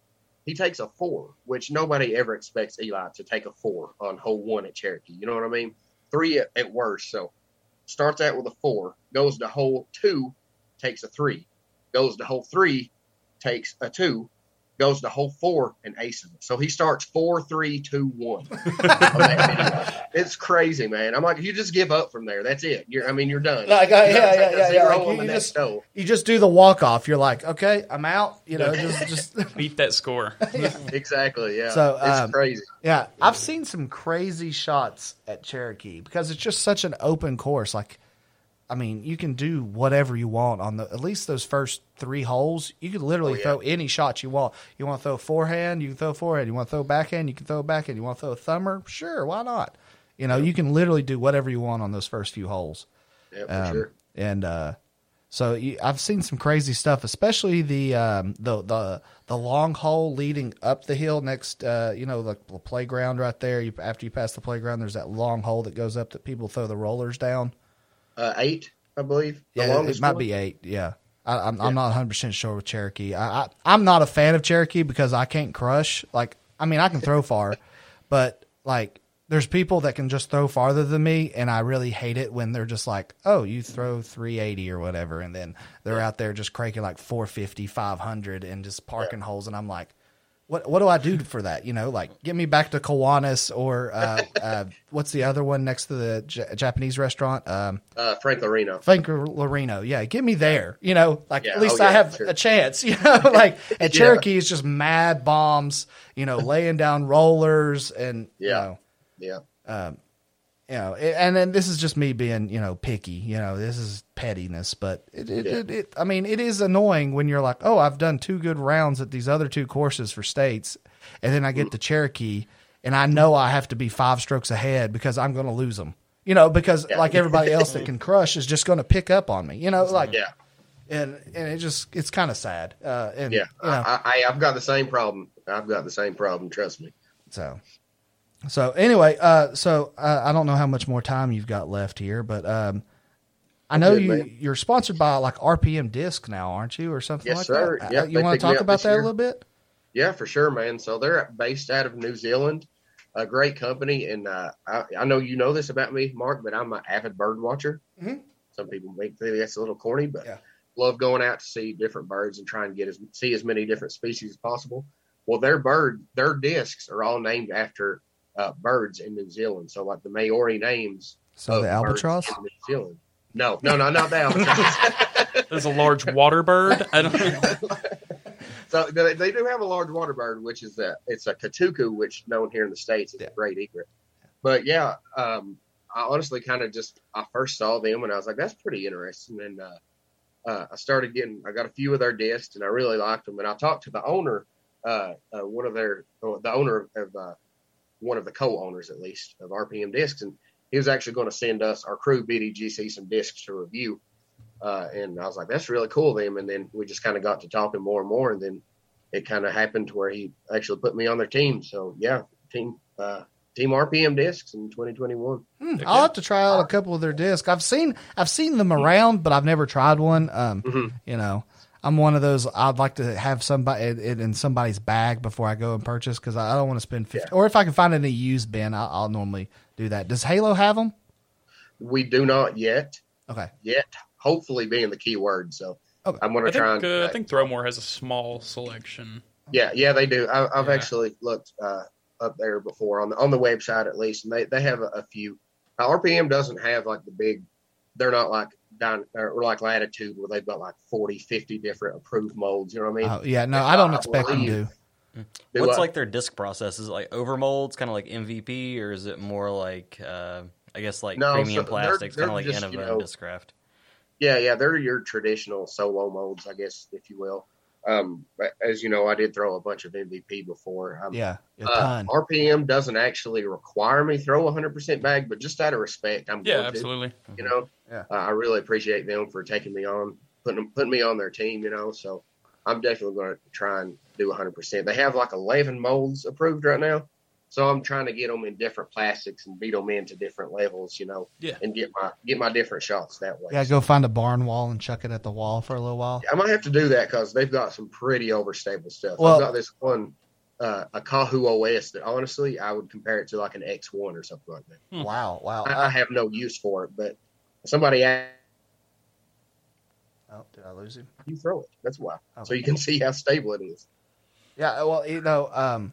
He takes a four, which nobody ever expects Eli to take a four on hole one at Cherokee. You know what I mean? Three at, at worst. So starts out with a four, goes to hole two, takes a three, goes to hole three, takes a two, goes to hole four and aces it. So he starts four, three, two, one. it's crazy, man. I'm like, you just give up from there. That's it. You're, I mean, you're done. Like, uh, You yeah, yeah, yeah, yeah. Like, you- you just- hole. You just do the walk off. You're like, okay, I'm out. You know, just just Beat that score. Exactly. Yeah. So, it's um, crazy. Yeah, I've seen some crazy shots at Cherokee because it's just such an open course. Like, I mean, you can do whatever you want on the at least those first three holes. You could literally Oh, yeah. throw any shot you want. You want to throw forehand, you can throw forehand. You want to throw backhand, you can throw backhand. You want to throw a thumber, sure, why not? You know, you can literally do whatever you want on those first few holes. Yeah, for Um, sure. And uh, so you, I've seen some crazy stuff, especially the um, the the the long hole leading up the hill next, uh, you know, the, the playground right there. You, after you pass the playground, there's that long hole that goes up that people throw the rollers down. Uh, eight, I believe. Yeah, it might one. be eight. Yeah. I, I'm, I'm not 100 percent sure with Cherokee. I, I I'm not a fan of Cherokee because I can't crush. Like, I mean, I can throw far, but like, there's people that can just throw farther than me, and I really hate it when they're just like, "Oh, you throw 380 or whatever," and then they're out there just cranking like 450, 500, and just parking holes, and I'm like. What what do I do for that? You know, like get me back to Kiwanis or uh, uh, what's the other one next to the J- Japanese restaurant? Um, Uh, Frank Lorino. Frank Lorino. Yeah, get me there. You know, like Yeah, at least oh, I have sure. a chance. You know, like at Yeah. Cherokee, it's just mad bombs. You know, laying down rollers and you Yeah. know, Yeah. You know, and then this is just me being you know picky. You know, this is pettiness, but it, it, it, it I mean, it is annoying when you're like, oh, I've done two good rounds at these other two courses for states, and then I get to Cherokee, and I know I have to be five strokes ahead because I'm going to lose them. You know, because Yeah. like everybody else that can crush is just going to pick up on me. You know, like Yeah. and and it just it's kind of sad. Uh, and Yeah. you know, I, I, I've got the same problem. I've got the same problem. Trust me. so so anyway, uh, so uh, I don't know how much more time you've got left here, but um, I know good, you man. you're sponsored by like RPM Disc now, aren't you, or something Yes, like sir. that? Yeah, Uh, you want to talk about that a little bit? Yeah, for sure, man. So they're based out of New Zealand, a great company, and uh, I, I know you know this about me, Mark, but I'm an avid bird watcher. Mhm. Some people may think that's a little corny, but Yeah. love going out to see different birds and try and get as see as many different species as possible. Well, their bird, their discs are all named after uh, birds in New Zealand. So, like the Maori names. So the albatross. in New Zealand. No, no, no, not the albatross. There's a large water bird. I don't. So they, they do have a large water bird, which is a it's a kotuku, which known here in the states is Yeah. a great egret. But yeah, um, I honestly kind of just I first saw them and I was like, that's pretty interesting. And uh, uh, I started getting I got a few of their discs and I really liked them. And I talked to the owner, uh, uh, one of their the owner of uh, one of the co-owners at least of RPM Discs, and he was actually going to send us our crew BDGC some discs to review. Uh, and I was like, that's really cool, of them. And then we just kind of got to talking more and more. And then it kind of happened to where he actually put me on their team. So yeah, team, uh, team RPM discs in 2021. Hmm, I'll have to try out a couple of their discs. I've seen I've seen them around, but I've never tried one. Um, Mhm. you know, I'm one of those. I'd like to have somebody it, it in somebody's bag before I go and purchase because I, I don't want to spend fifty. Or if I can find it in a used bin, I'll, I'll normally do that. Does Halo have them? We do not yet, Okay. yet, hopefully being the key word. So Okay. I'm going to try think, and, uh, I think Throwmore has a small selection. yeah, yeah, they do. I, I've Yeah. actually looked, uh, up there before on the, on the website at least, and they, they have a, a few. Now, RPM doesn't have like the big, they're not like down or like latitude where they've got like 40, 50 different approved molds. You know what I mean? Oh, yeah. No, I don't I expect them to. believe- Do What's I- like their disc process? Is it like over molds, kind of like MVP, or is it more like uh, I guess like No, premium so plastics, kind of like just, Innova you and know, Discraft? Yeah, yeah, they're your traditional solo molds, I guess, if you will. Um, as you know, I did throw a bunch of MVP before. Um, Yeah, a uh. RPM doesn't actually require me throw a hundred percent bag, but just out of respect, I'm Yeah, going to. absolutely. You know, Yeah. uh, I really appreciate them for taking me on, putting putting me on their team. You know, so I'm definitely going to try and do 100. percent They have like 11 molds approved right now, So I'm trying to get them in different plastics and beat them into different levels, you know, Yeah. and get my get my different shots that way. Yeah, go find a barn wall and chuck it at the wall for a little while. I might have to do that because they've got some pretty overstable stuff. Well- I've got this one, uh, a Kahu OS that honestly I would compare it to like an X1 or something like that. Hmm. Wow, wow. I, I have no use for it, but somebody asked oh, did I lose him? you throw it. That's why. Oh. So you can see how stable it is. Yeah, well, you know, um,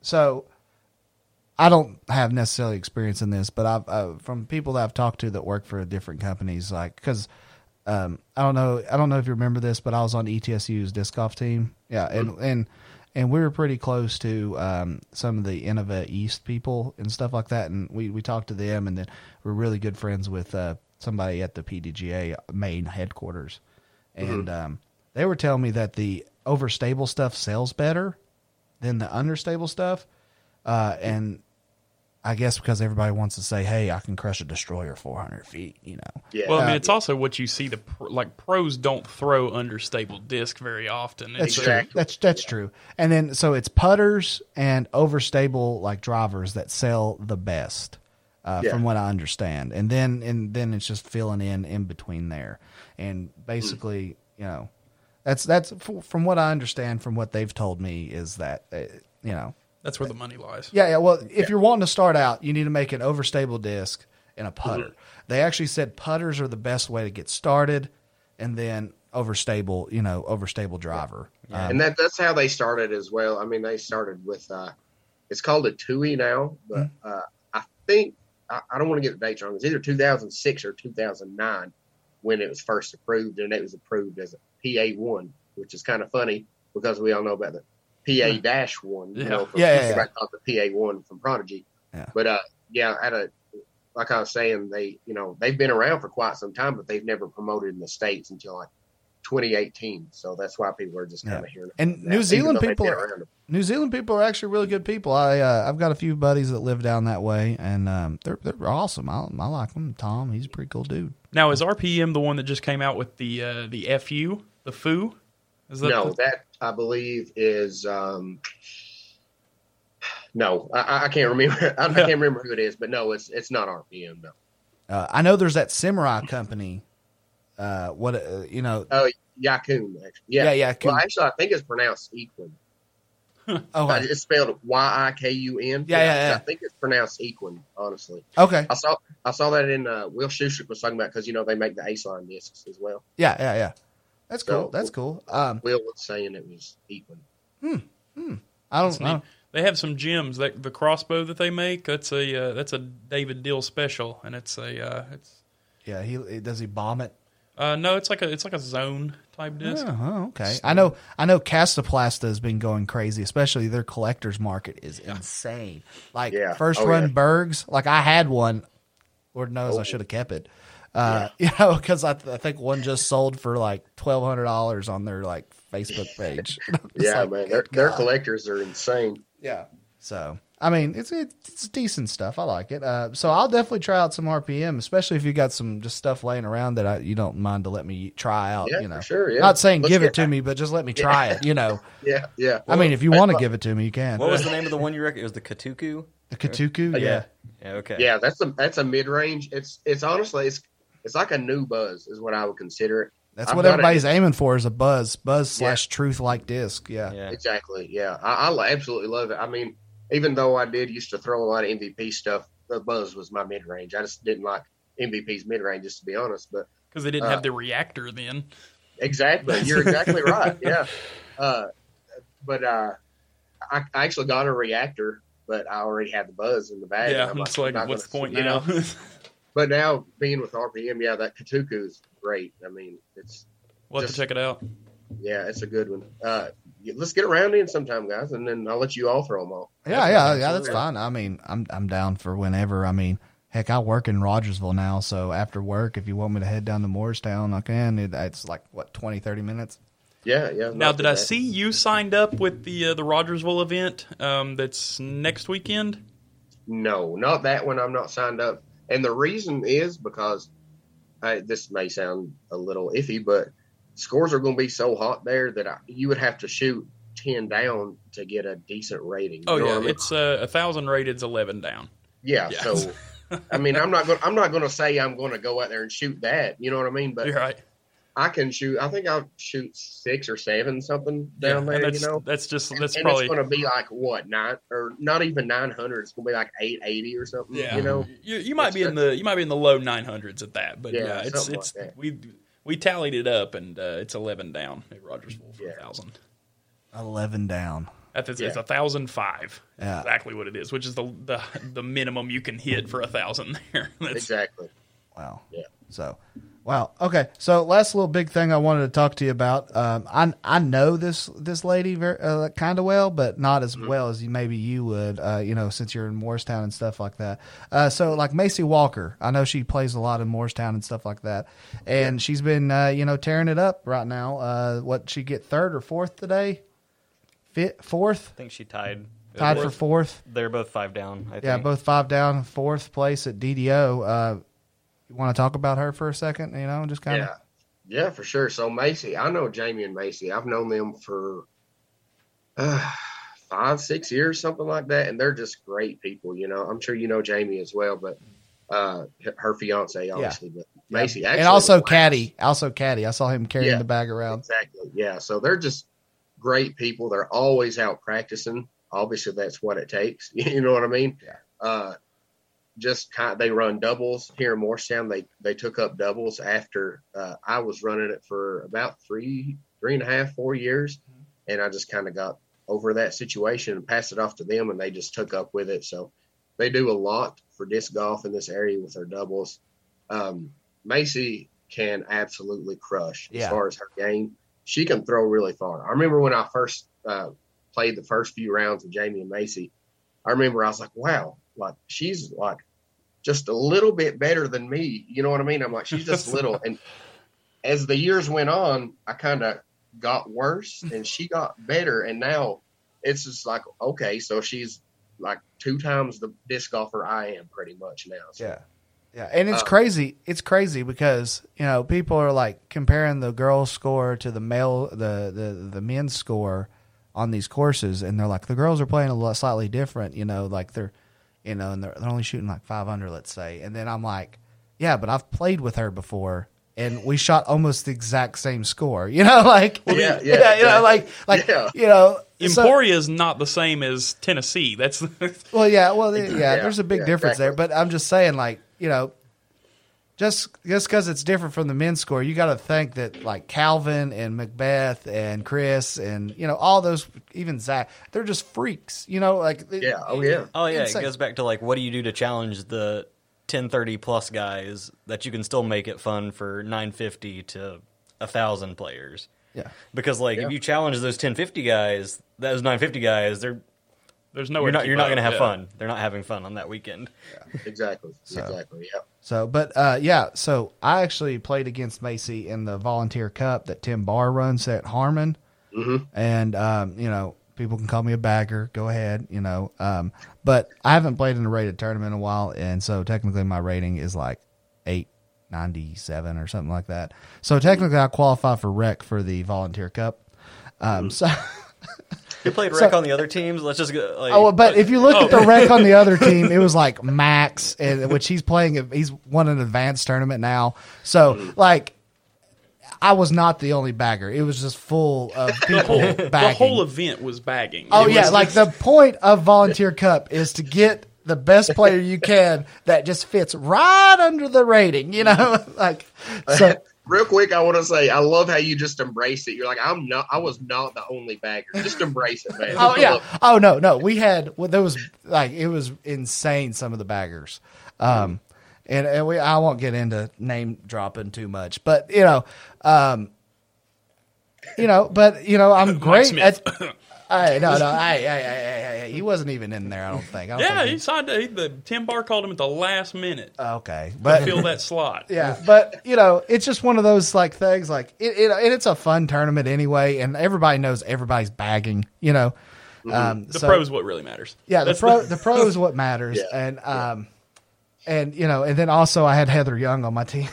so I don't have necessarily experience in this, but I've uh, from people that I've talked to that work for different companies, like because um, I don't know, I don't know if you remember this, but I was on ETSU's disc golf team, yeah, and and and we were pretty close to um, some of the Innova East people and stuff like that, and we we talked to them, and then we're really good friends with uh, somebody at the PDGA main headquarters, and um, they were telling me that the overstable stuff sells better than the understable stuff. Uh, and I guess because everybody wants to say, "Hey, I can crush a destroyer 400 feet," you know. Yeah. Well, I mean, Uh, it's also what you see. The pr- like pros don't throw understable disc very often. That's It's, uh, Exactly. true. That's that's true. And then so it's putters and overstable like drivers that sell the best, uh, Yeah. from what I understand. And then and then it's just filling in in between there, and basically, you know, that's that's f- from what I understand from what they've told me is that uh, you know that's where the money lies. Yeah, yeah. Well, if you're wanting to start out, you need to make an overstable disc and a putter. They actually said putters are the best way to get started, and then overstable, you know, overstable driver. Um, and that that's how they started as well. I mean, they started with uh, it's called a TUI now, but Hmm. uh, I think I, I don't want to get the dates wrong. It's either 2006 or 2009 when it was first approved, and it was approved as a PA one, which is kind of funny because we all know about the PA dash one. You know, from, Yeah, yeah, yeah. everybody called it the PA one from Prodigy. Yeah. But uh, yeah, at a like I was saying, they you know they've been around for quite some time, but they've never promoted in the states until like 2018. So that's why people are just kind of hearing. And New that, Zealand people are- New Zealand people are actually really good people. I uh, I've got a few buddies that live down that way, and um, they're they're awesome. I, I like them. Tom, he's a pretty cool dude. Now, is RPM the one that just came out with the uh, the FU, the FU? Is that No, the- that I believe is. um No, I- I, can't remember. I, I can't remember who it is, but no, it's it's not RPM. No. Uh, I know there's that Samurai company. Uh, what uh, you know? Oh, Yakun. Actually. Yeah, Yeah, Yakun. Well, actually, I think it's pronounced Equin. Oh, It's spelled Y I K U N. Yeah, yeah, yeah. I think it's pronounced Equin. Honestly, okay. I saw I saw that in uh, Will Schuster was talking about because you know they make the Ace line discs as well. Yeah, yeah, yeah. That's cool. So- That's cool. Um, Will was saying it was Equin. Hmm. I don't know. They have some gems. That the crossbow that they make. That's a uh, that's a David Dill special, and it's a uh, it's Yeah, he does he bomb it? uh, no, it's like a it's like a zone type disc. Oh, okay. I know. I know. Castoplasta has been going crazy, especially their collectors market is insane. Like Yeah. first Oh, run yeah. Bergs, like I had one. Lord knows I Oh. should have kept it. Uh, You know, because I, th- I think one just sold for like twelve hundred dollars on their like Facebook page. Yeah, like, man, their their collectors are insane. Yeah. So I mean, it's it's decent stuff. I like it. Uh, so I'll definitely try out some RPM, especially if you got some just stuff laying around that I, you don't mind to let me try out. Yeah, you know, for sure. Yeah, not saying Let's give it get- to me, but just let me try it. You know, Yeah, yeah. I mean, if you want to give it to me, you can. What was the name of the one you reckon? It was the Kotuku. the Kotuku? Yeah. yeah. Yeah. Okay. Yeah, that's a that's a mid range. It's it's honestly it's it's like a new buzz is what I would consider it. That's I've what got it. everybody's aiming for is a buzz, buzz Yeah. slash truth like disc. Yeah. Yeah. Exactly. Yeah, I, I absolutely love it. I mean, even though I did used to throw a lot of MVP stuff, the buzz was my mid range. I just didn't like MVP's mid range, just to be honest. But because they didn't Uh, have the reactor then. exactly, you're exactly right. Yeah. Uh, but uh, I, I actually got a reactor, but I already had the buzz in the bag. and Yeah, I'm it's I'm like what's the gonna- point you know? now? But now being with RPM, yeah, that Kotuku is great. I mean, it's we'll have to Just- check it out. Yeah, it's a good one. Uh, let's get around in sometime, guys, and then I'll let you all throw them all. Yeah, yeah, yeah. That's fine. I mean, I'm I'm down for whenever. I mean, heck, I work in Rogersville now, so after work, if you want me to head down to Morristown, I can. It, it's like what 20, 30 minutes. Yeah, yeah. Now, did I bad. see you signed up with the uh, the Rogersville event? Um, that's next weekend. No, not that one. I'm not signed up, and the reason is because I, this may sound a little iffy, but scores are going to be so hot there that I, you would have to shoot ten down to get a decent rating. Oh yeah, what I mean? it's uh, a thousand rated's eleven down. yeah. yeah. So, I mean, I'm not going. I'm not going to say I'm going to go out there and shoot that. You know what I mean? But You're right. I can shoot. I think I'll shoot six or seven something down Yeah, there. that's, You know, that's just that's and probably it's going to be like what nine or not even nine hundred. It's going to be like eight eighty or something. yeah. You know. you, you might It's be in the you might be in the low nine hundreds at that, but Yeah, yeah, it's it's like we we tallied it up and uh, it's eleven down at Rogersville for Yeah. a thousand. Eleven down. That's it's, Yeah. it's a thousand five. Yeah. Exactly what it is, which is the the the minimum you can hit for a thousand there. That's, Exactly. Wow. Yeah. So, wow. Okay. So, last little big thing I wanted to talk to you about. Um, I I know this this lady very uh, kind of well, but not as well as you maybe you would. Uh, you know, since you're in Morristown and stuff like that. Uh, so, like Macy Walker, I know she plays a lot in Morristown and stuff like that, and she's been uh, you know tearing it up right now. Uh, what she get third or fourth today? Fifth, fourth, I think she tied. tied for fourth. They're both five down. I think. Yeah, both five down, fourth place at DDO. You want to talk about her for a second? You know, just kind of. Yeah. Yeah, for sure. So Macy, I know Jamie and Macy. I've known them for uh, five, six years, something like that, and they're just great people. You know, I'm sure you know Jamie as well, but uh, her fiance, obviously, but Macy actually, and also. Caddy, also Caddy. I saw him carrying Yeah. the bag around. Exactly. Yeah. So they're just great people. They're always out practicing. Obviously, that's what it takes. You know what I mean? Yeah. Uh, just kind they run doubles here in Morristown. They they took up doubles after uh, I was running it for about three three and a half four years, and I just kind of got over that situation and passed it off to them, and they just took up with it. So they do a lot for disc golf in this area with their doubles. Um, Macy can absolutely crush Yeah. as far as her game. She can throw really far. I remember when I first uh, played the first few rounds with Jamie and Macy. I remember I was like, wow, like she's like just a little bit better than me. You know what I mean? I'm like, she's just little. And as the years went on, I kind of got worse and she got better. And now it's just like, okay, so she's like two times the disc golfer I am pretty much now. So, Yeah. Yeah, and it's Uh, crazy. It's crazy because you know people are like comparing the girls' score to the male, the the the men's score on these courses, and they're like the girls are playing a lot slightly different. You know, like they're, you know, and they're, they're only shooting like five under, let's say. And then I'm like, yeah, but I've played with her before, and we shot almost the exact same score. You know, like Yeah, yeah, you know, like like Yeah. you know, so- Emporia is not the same as Tennessee. That's Well, yeah, well, yeah, Yeah, there's a big yeah, difference there, but I'm just saying, like, you know, just just because it's different from the men's score, you got to think that like Calvin and McBeth and Chris and you know all those, even Zach, they're just freaks. You know, like Yeah, oh, yeah. Oh yeah, Insane. it goes back to like what do you do to challenge the 1030 plus guys that you can still make it fun for 950 to a thousand players. yeah, Because like Yeah. if you challenge those 1050 guys, those 950 guys, they're there's no you're not you're not going to have yeah. fun. They're not having fun on that weekend. exactly. So- Exactly. Yeah. So, but uh, yeah, so I actually played against Macy in the volunteer cup that Tim Barr runs at Harmon, hmm and um, you know people can call me a bagger. Go ahead, you know. Um, but I haven't played in a rated tournament in a while, and so technically my rating is like eight ninety seven or something like that. So technically I qualify for rec for the volunteer cup. Um, so. You played So- on the other teams. Let's just go. Like, Oh, but if you look at the Oh. rec on the other team, it was like Max, and which he's playing. He's won an advanced tournament now. So, like, I was not the only bagger. It was just full of people bagging. The whole event was bagging. oh It yeah, was- like the point of volunteer cup is to get the best player you can that just fits right under the rating. You know, like so. Real quick, I want to say I love how you just embrace it. You're like, I'm not. I was not the only bagger. Just embrace it, man. Oh yeah. Oh no, no. We had well, there was like it was insane. Some of the baggers, um, and, and we I won't get into name dropping too much, but you know, um, you know, but you know, I'm great at. Hey, no, no, hey, hey, hey, hey, hey, he wasn't even in there. I don't think. I don't yeah, think he signed. He, the Tim Barr called him at the last minute okay, to but fill that slot. yeah, but you know, it's just one of those like things. Like it, it and it's a fun tournament anyway, and everybody knows everybody's bagging. You know, um, The so- is what really matters. Yeah, the pro the pro is what matters, Yeah, and um, and you know, and then also I had Heather Young on my team,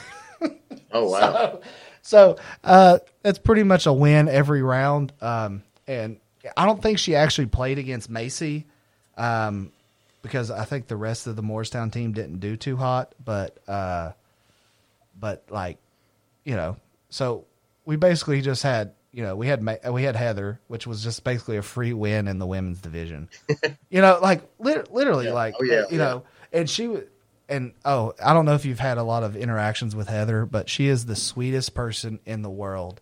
Oh wow. so uh, that's pretty much a win every round. Um, and I don't think she actually played against Macy, um, because I think the rest of the Morristown team didn't do too hot. But uh, but like, you know, so we basically just had you know we had Ma- we had Heather, which was just basically a free win in the women's division. you know, like lit- literally, Yeah. like Oh, yeah, you yeah. know, and she was. And oh, I don't know if you've had a lot of interactions with Heather, but she is the sweetest person in the world.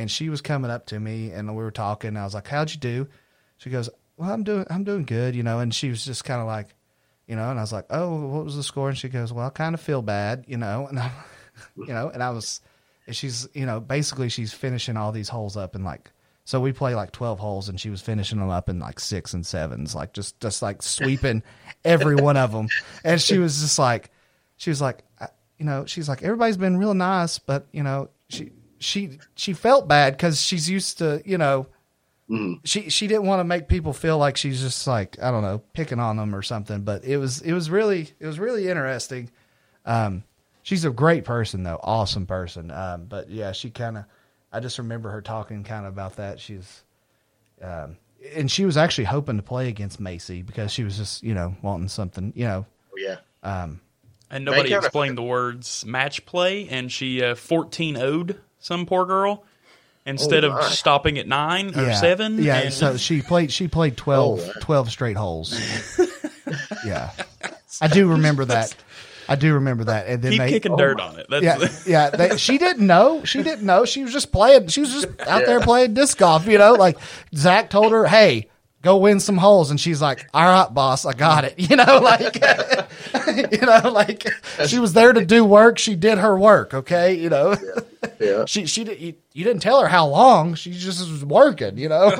And she was coming up to me, and we were talking. I was like, "How'd you do?" She goes, "Well, I'm doing, I'm doing good," you know. And she was just kind of like, you know. And I was like, "Oh, what was the score?" And she goes, "Well, I kind of feel bad, you know." And I, you know, and I was, and she's, you know, basically she's finishing all these holes up in like, so we play like twelve holes, and she was finishing them up in like six and sevens, like just, just like sweeping every one of them. And she was just like, she was like, uh, you know, she's like, everybody's been real nice, but you know, she, she, she felt bad because she's used to, you know, she she didn't want to make people feel like she's just like I don't know picking on them or something. But it was it was really it was really interesting. Um, she's a great person though, awesome person. Um, but yeah, she kind of I just remember her talking kind of about that. She's um, and she was actually hoping to play against Macy because she was just you know wanting something you know Oh, yeah. And nobody kinda- explained the words match play, and she uh, 14 owed some poor girl instead Oh, of my. stopping at nine or yeah seven. yeah. and- So she played she played 12, Oh, wow. 12 straight holes. yeah, I do remember that. I do remember that. And then keep they, kicking dirt on it. That's yeah, yeah. They, she didn't know. She didn't know. She was just playing. She was just out there playing disc golf. You know, like Zach told her, "Hey, go win some holes," and she's like, "All right, boss, I got it." You know, like, you know, like she was there to do work. She did her work. Okay, you know, Yeah. she she did, you, you didn't tell her how long. She just was working. You know,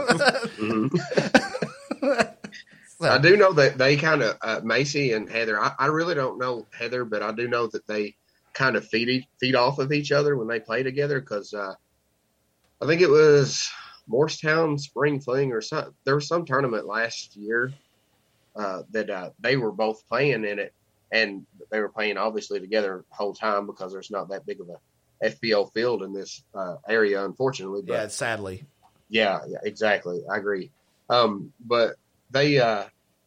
I do know that they kind of uh, Macy and Heather. I, I really don't know Heather, but I do know that they kind of feed feed off of each other when they play together. Because uh, I think it was Morristown Spring Fling or some. There was some tournament last year uh, that uh, they were both playing in it, and they were playing obviously together the whole time because there's not that big of a FPO field in this uh, area, unfortunately. But yeah. Sadly, yeah, yeah, exactly. I agree. Um, but they, uh,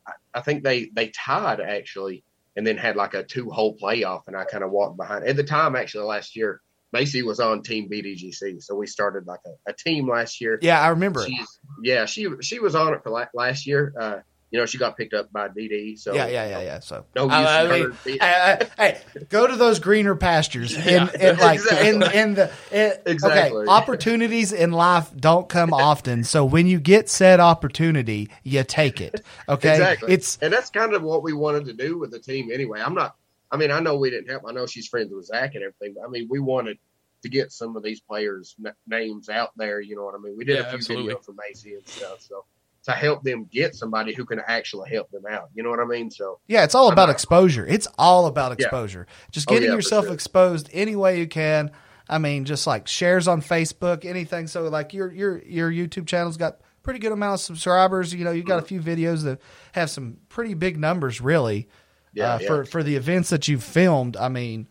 I- I think they they tied actually, and then had like a two hole playoff, and I kind of walked behind. At the time, actually, last year, Macy was on Team BDGC, so we started like a, a team last year. yeah, I remember. She's, yeah, she she was on it for la- last year. Uh, you know, she got picked up by DD. So Yeah, yeah, yeah, yeah. So No use I- I her mean, hey, go to those greener pastures. In, in like in Exactly. in the in, Exactly. okay. Opportunities in life don't come often, so when you get said opportunity, you take it. Okay, Exactly. it's and that's kind of what we wanted to do with the team anyway. I'm not. I mean, I know we didn't help. I know she's friends with Zach and everything. But I mean, we wanted to get some of these players' n- names out there. You know what I mean? We did Yeah, a few absolutely. videos for Macy and stuff. So to help them get somebody who can actually help them out. You know what I mean? So yeah, it's all I'm about exposure. It's all about Yeah. exposure. Just Oh, getting yeah, yourself sure. exposed any way you can. I mean, just like shares on Facebook, anything. So like your your your YouTube channel's got pretty good amount of subscribers. You know, you got mm-hmm. a few videos that have some pretty big numbers, really. Yeah, uh, yeah. for for the events that you've filmed. I mean,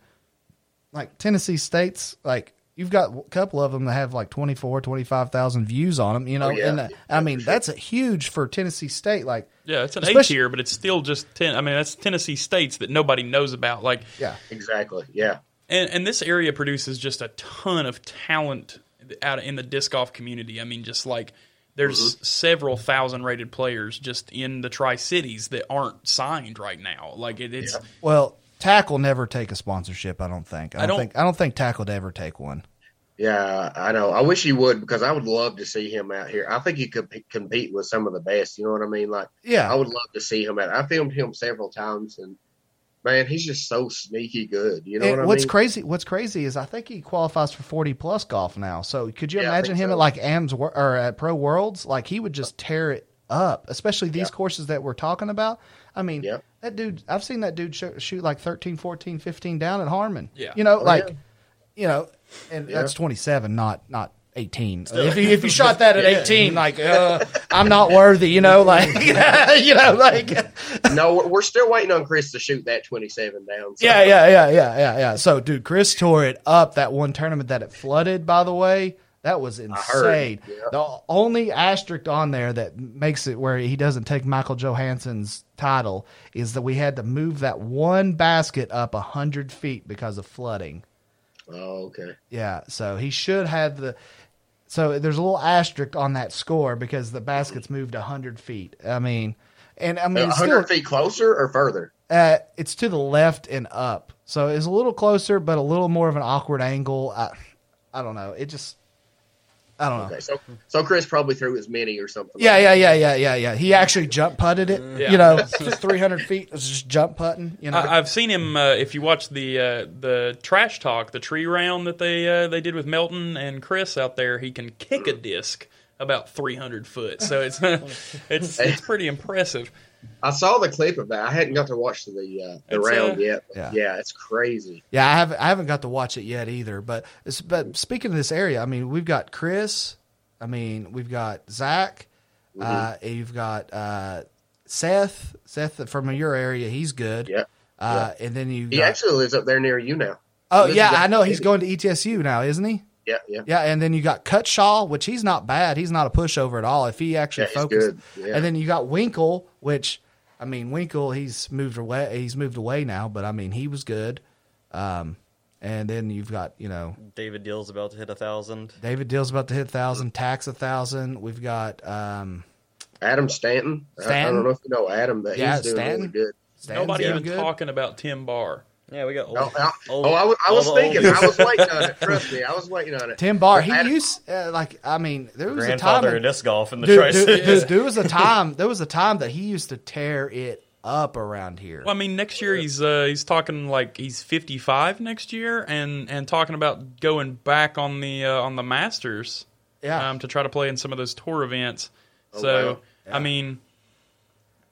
like Tennessee State's like you've got a couple of them that have like 24, 25,000 views on them, you know. Oh, yeah. and uh, I mean, that's a huge for Tennessee State like Yeah, it's an A Especially- tier, but it's still just ten. I mean, that's Tennessee states that nobody knows about. Like, yeah. exactly. Yeah. and and this area produces just a ton of talent out in the disc golf community. I mean, just like there's Mm-hmm. several thousand rated players just in the Tri Cities that aren't signed right now. Like it, it's Yeah. Well, Tackle never take a sponsorship, I don't think. I don't, I don't- think I don't think Tackle would ever take one. Yeah, I know. I wish he would because I would love to see him out here. I think he could p- compete with some of the best. You know what I mean? Like, Yeah. I would love to see him out. I filmed him several times, and man, he's just so sneaky good. You know And what I what's mean? crazy? What's crazy is I think he qualifies for forty plus golf now. So could you Yeah, imagine him so. at like AMS Wor- or at Pro Worlds? Like he would just tear it up, especially these Yeah. courses that we're talking about. I mean, Yeah. that dude. I've seen that dude shoot, shoot like 13, 14, 15 down at Harmon. Yeah. you know, Oh, like yeah. you know, and Yeah. that's twenty seven, not not. 18. If you, if you shot that at 18, like, uh, I'm not worthy, you know, like, you know, like, no, we're, we're still waiting on Chris to shoot that twenty-seven down. So. Yeah, yeah, yeah, yeah, yeah, yeah. So, dude, Chris tore it up that one tournament that it flooded. By the way, That was insane. yeah. The only asterisk on there that makes it where he doesn't take Michael Johansson's title is that we had to move that one basket up a hundred feet because of flooding. Oh, okay. Yeah, so he should have the. So there's a little asterisk on that score because the basket's moved a hundred feet. I mean, and I mean, hundred still feet closer or further? uh, it's to the left and up, so it's a little closer, but a little more of an awkward angle. I, I don't know. It just, I don't know. Okay, so so Chris probably threw his mini or something. Yeah, like yeah, yeah, yeah, yeah, yeah. He actually jump putted it. Yeah. You know, just 300 feet. It was just jump putting. You know, I, I've seen him. Uh, if you watch the uh, the trash talk, the tree round that they uh, they did with Melton and Chris out there, he can kick a disc about 300 foot. So it's it's it's pretty impressive. I saw the clip of that. I hadn't got to watch the uh, the It's, round uh, yet. Yeah. Yeah. it's crazy. Yeah, I haven't I haven't got to watch it yet either. But it's, but speaking of this area, I mean, we've got Chris. I mean, we've got Zach. Uh, you've got uh, Seth. Seth from your area, he's good. Yeah. Uh, and then you. He got, actually lives up there near you now. oh yeah, I know he's going to ETSU now, isn't he? Yeah, yeah. Yeah, and then you got Cutshaw, which he's not bad. He's not a pushover at all. If he actually Yeah, he's focused, good. Yeah. and then you got Winkle, which I mean, Winkle, he's moved away. He's moved away now, but I mean, he was good. Um, and then you've got you know David Deal's about to hit a thousand. David Dill's about to hit a thousand, tax a thousand. We've got um, Adam Stanton. I- I, don't know if you know Adam, but Yeah, he's doing Stanton. really good. Stanton's Nobody even good. talking about Tim Barr. Yeah, we got old. Oh, I, old- oh, I was, I was thinking. old- I was waiting on it. Trust me, I was waiting on it. Tim Barr. He Adam- used uh, like I mean, there was a time. grandfather in- of disc golf in the dude, Tri dude, Cities. dude, there was a time. There was a time that he used to tear it up around here. Well, I mean, next year he's uh, he's talking like he's 55 next year, and and talking about going back on the uh, on the Masters, Yeah. um, to try to play in some of those tour events. Oh, so, wow. I mean,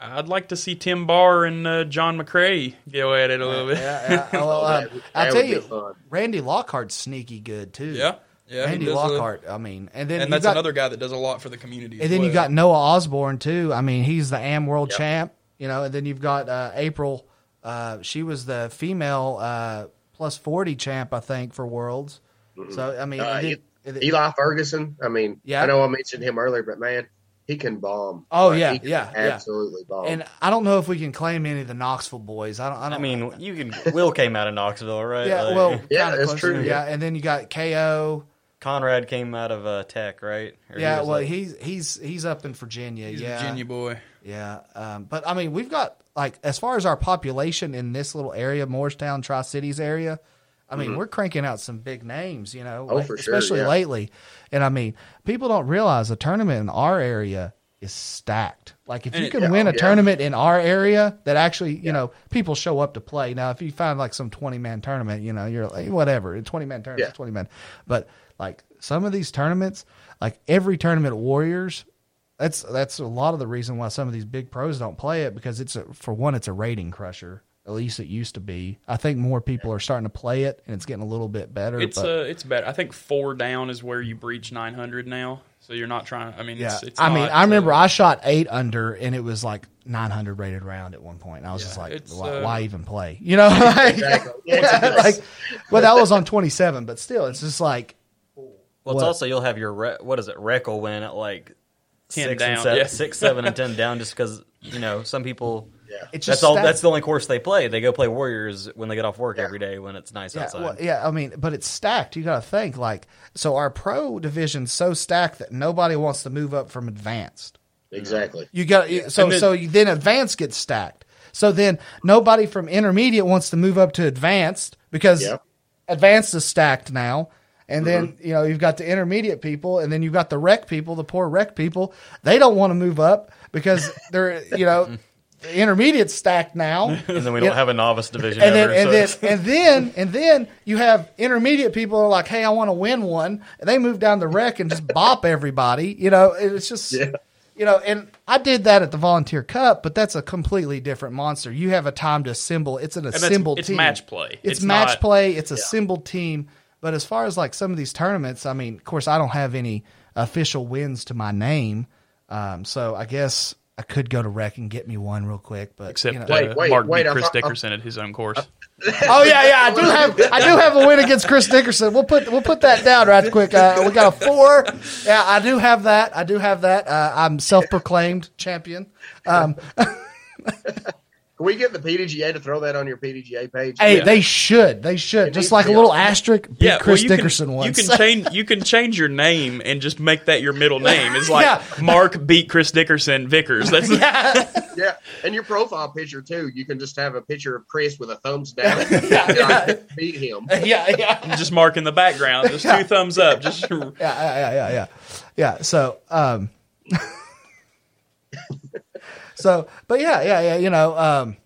I'd like to see Tim Barr and uh, John McRae go at it a little bit. Yeah, yeah. Well, um, I'll tell you. Randy Lockhart's sneaky good too. yeah, yeah. Randy Lockhart. I mean, and then and you that's got, another guy that does a lot for the community. And as then you got Noah Osborne too. I mean, he's the Am World Yep. champ. You know, and then you've got uh, April. Uh, she was the female uh, plus forty champ, I think, for Worlds. So I mean, Uh, and then- and then- Eli Ferguson. I mean, Yeah. I know I mentioned him earlier, but man, he can bomb. Oh, Like, yeah, he can yeah, yeah. absolutely bomb. and I don't know if we can claim any of the Knoxville boys. I don't. I, don't, I mean, you can. Will came out of Knoxville, right? yeah. Like, well, Yeah, kinda that's closer, true, Yeah. yeah. and then you got Ko. Conrad came out of uh, Tech, right? Or Yeah, was well, like- he's he's he's up in Virginia. he's yeah, a Virginia boy. Yeah, um, but I mean, we've got like as far as our population in this little area, Morristown, Tri Cities area. I mean, we're cranking out some big names, you know, Mm-hmm. Oh, like, for sure, especially yeah. lately. And I mean, people don't realize the tournament in our area is stacked. Like if you can Yeah, win oh, a yeah. tournament in our area that actually, you know, people show up to play. Now, if you find like some twenty man tournament, you know, you're like whatever, twenty man tournament, Yeah. twenty man. But like some of these tournaments, like every tournament Warriors, that's that's a lot of the reason why some of these big pros don't play it because it's a, for one, it's a rating crusher. At least it used to be. I think more people are starting to play it, and it's getting a little bit better. It's but, uh, it's better. I think four down is where you breach 900 now. So you're not trying. I mean, yeah. it's, it's I mean, I remember uh, I shot eight under, and it was like 900 rated round at one point. And I was Yeah, just like, why, uh, why even play? You know, like, Exactly. yeah, like, well, that was on 27, but still, it's just like, Well, What? it's also you'll have your re- what is it? Rec will win at like 10 six down, and seven, yeah. six, seven, and ten down, just because you know some people. Yeah. it's That's just all. stat- That's the only course they play. They go play Warriors when they get off work every day when it's nice Yeah, outside. well, yeah, I mean, but it's stacked. You got to think like so. Our pro division's so stacked that nobody wants to move up from advanced. Exactly. You got so then- so you, then advanced gets stacked. So then nobody from intermediate wants to move up to advanced because Yep. advanced is stacked now. And then mm-hmm. you know you've got the intermediate people, and then you've got the rec people, the poor rec people. They don't want to move up because they're you know the intermediate stacked now. and then we don't have a novice division. and then ever, and so then and then and then you have intermediate people who are like, "Hey, I want to win one," and they move down the rec and just bop everybody. You know, it's just Yeah. you know. And I did that at the Volunteer Cup, but that's a completely different monster. You have a time to assemble. It's an that's- assembled it's team. match play. It's, It's match not- play. It's a assembled team. But as far as like some of these tournaments, I mean, of course, I don't have any official wins to my name. Um, so I guess I could go to rec and get me one real quick, but Except you know. Wait, uh, wait, Mark wait, beat I Chris thought- I- Dickerson at his own course. Oh yeah, yeah. I do have I do have a win against Chris Dickerson. We'll put we'll put that down right quick. Uh, we got a four. Yeah, I do have that. I do have that. Uh, I'm self proclaimed champion. Um, Can we get the PDGA to throw that on your PDGA page? hey, Yeah. they should. They should. It Just like a little on- asterisk. Beat yeah, Chris well, you Dickerson can, once. You can change you can change your name and just make that your middle name. It's like Yeah. Mark beat Chris Dickerson Vickers. That's Yeah, and your profile picture too. You can just have a picture of Chris with a thumbs down. Yeah, yeah. Beat him. yeah, yeah. just Mark in the background. Just two thumbs up. Just yeah, yeah, yeah, yeah, yeah. Yeah. So, um, so, but yeah, yeah, yeah. You know, um,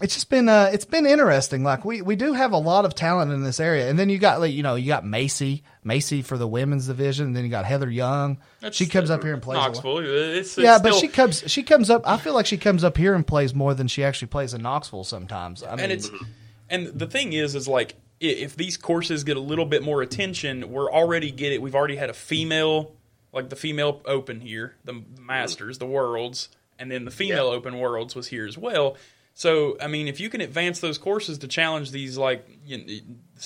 it's just been uh, it's been interesting. Like we we do have a lot of talent in this area, and then you got like you know you got Macy Macy for the women's division, and then you got Heather Young. she comes up here and plays. Knoxville. It's, it's Yeah, but still- she comes she comes up. I feel like she comes up here and plays more than she actually plays in Knoxville sometimes. I mean, and it's and the thing is is like if these courses get a little bit more attention we're already get it we've already had a female like the female open here the masters the worlds and then the female Yeah. open worlds was here as well so i mean if you can advance those courses to challenge these like you know,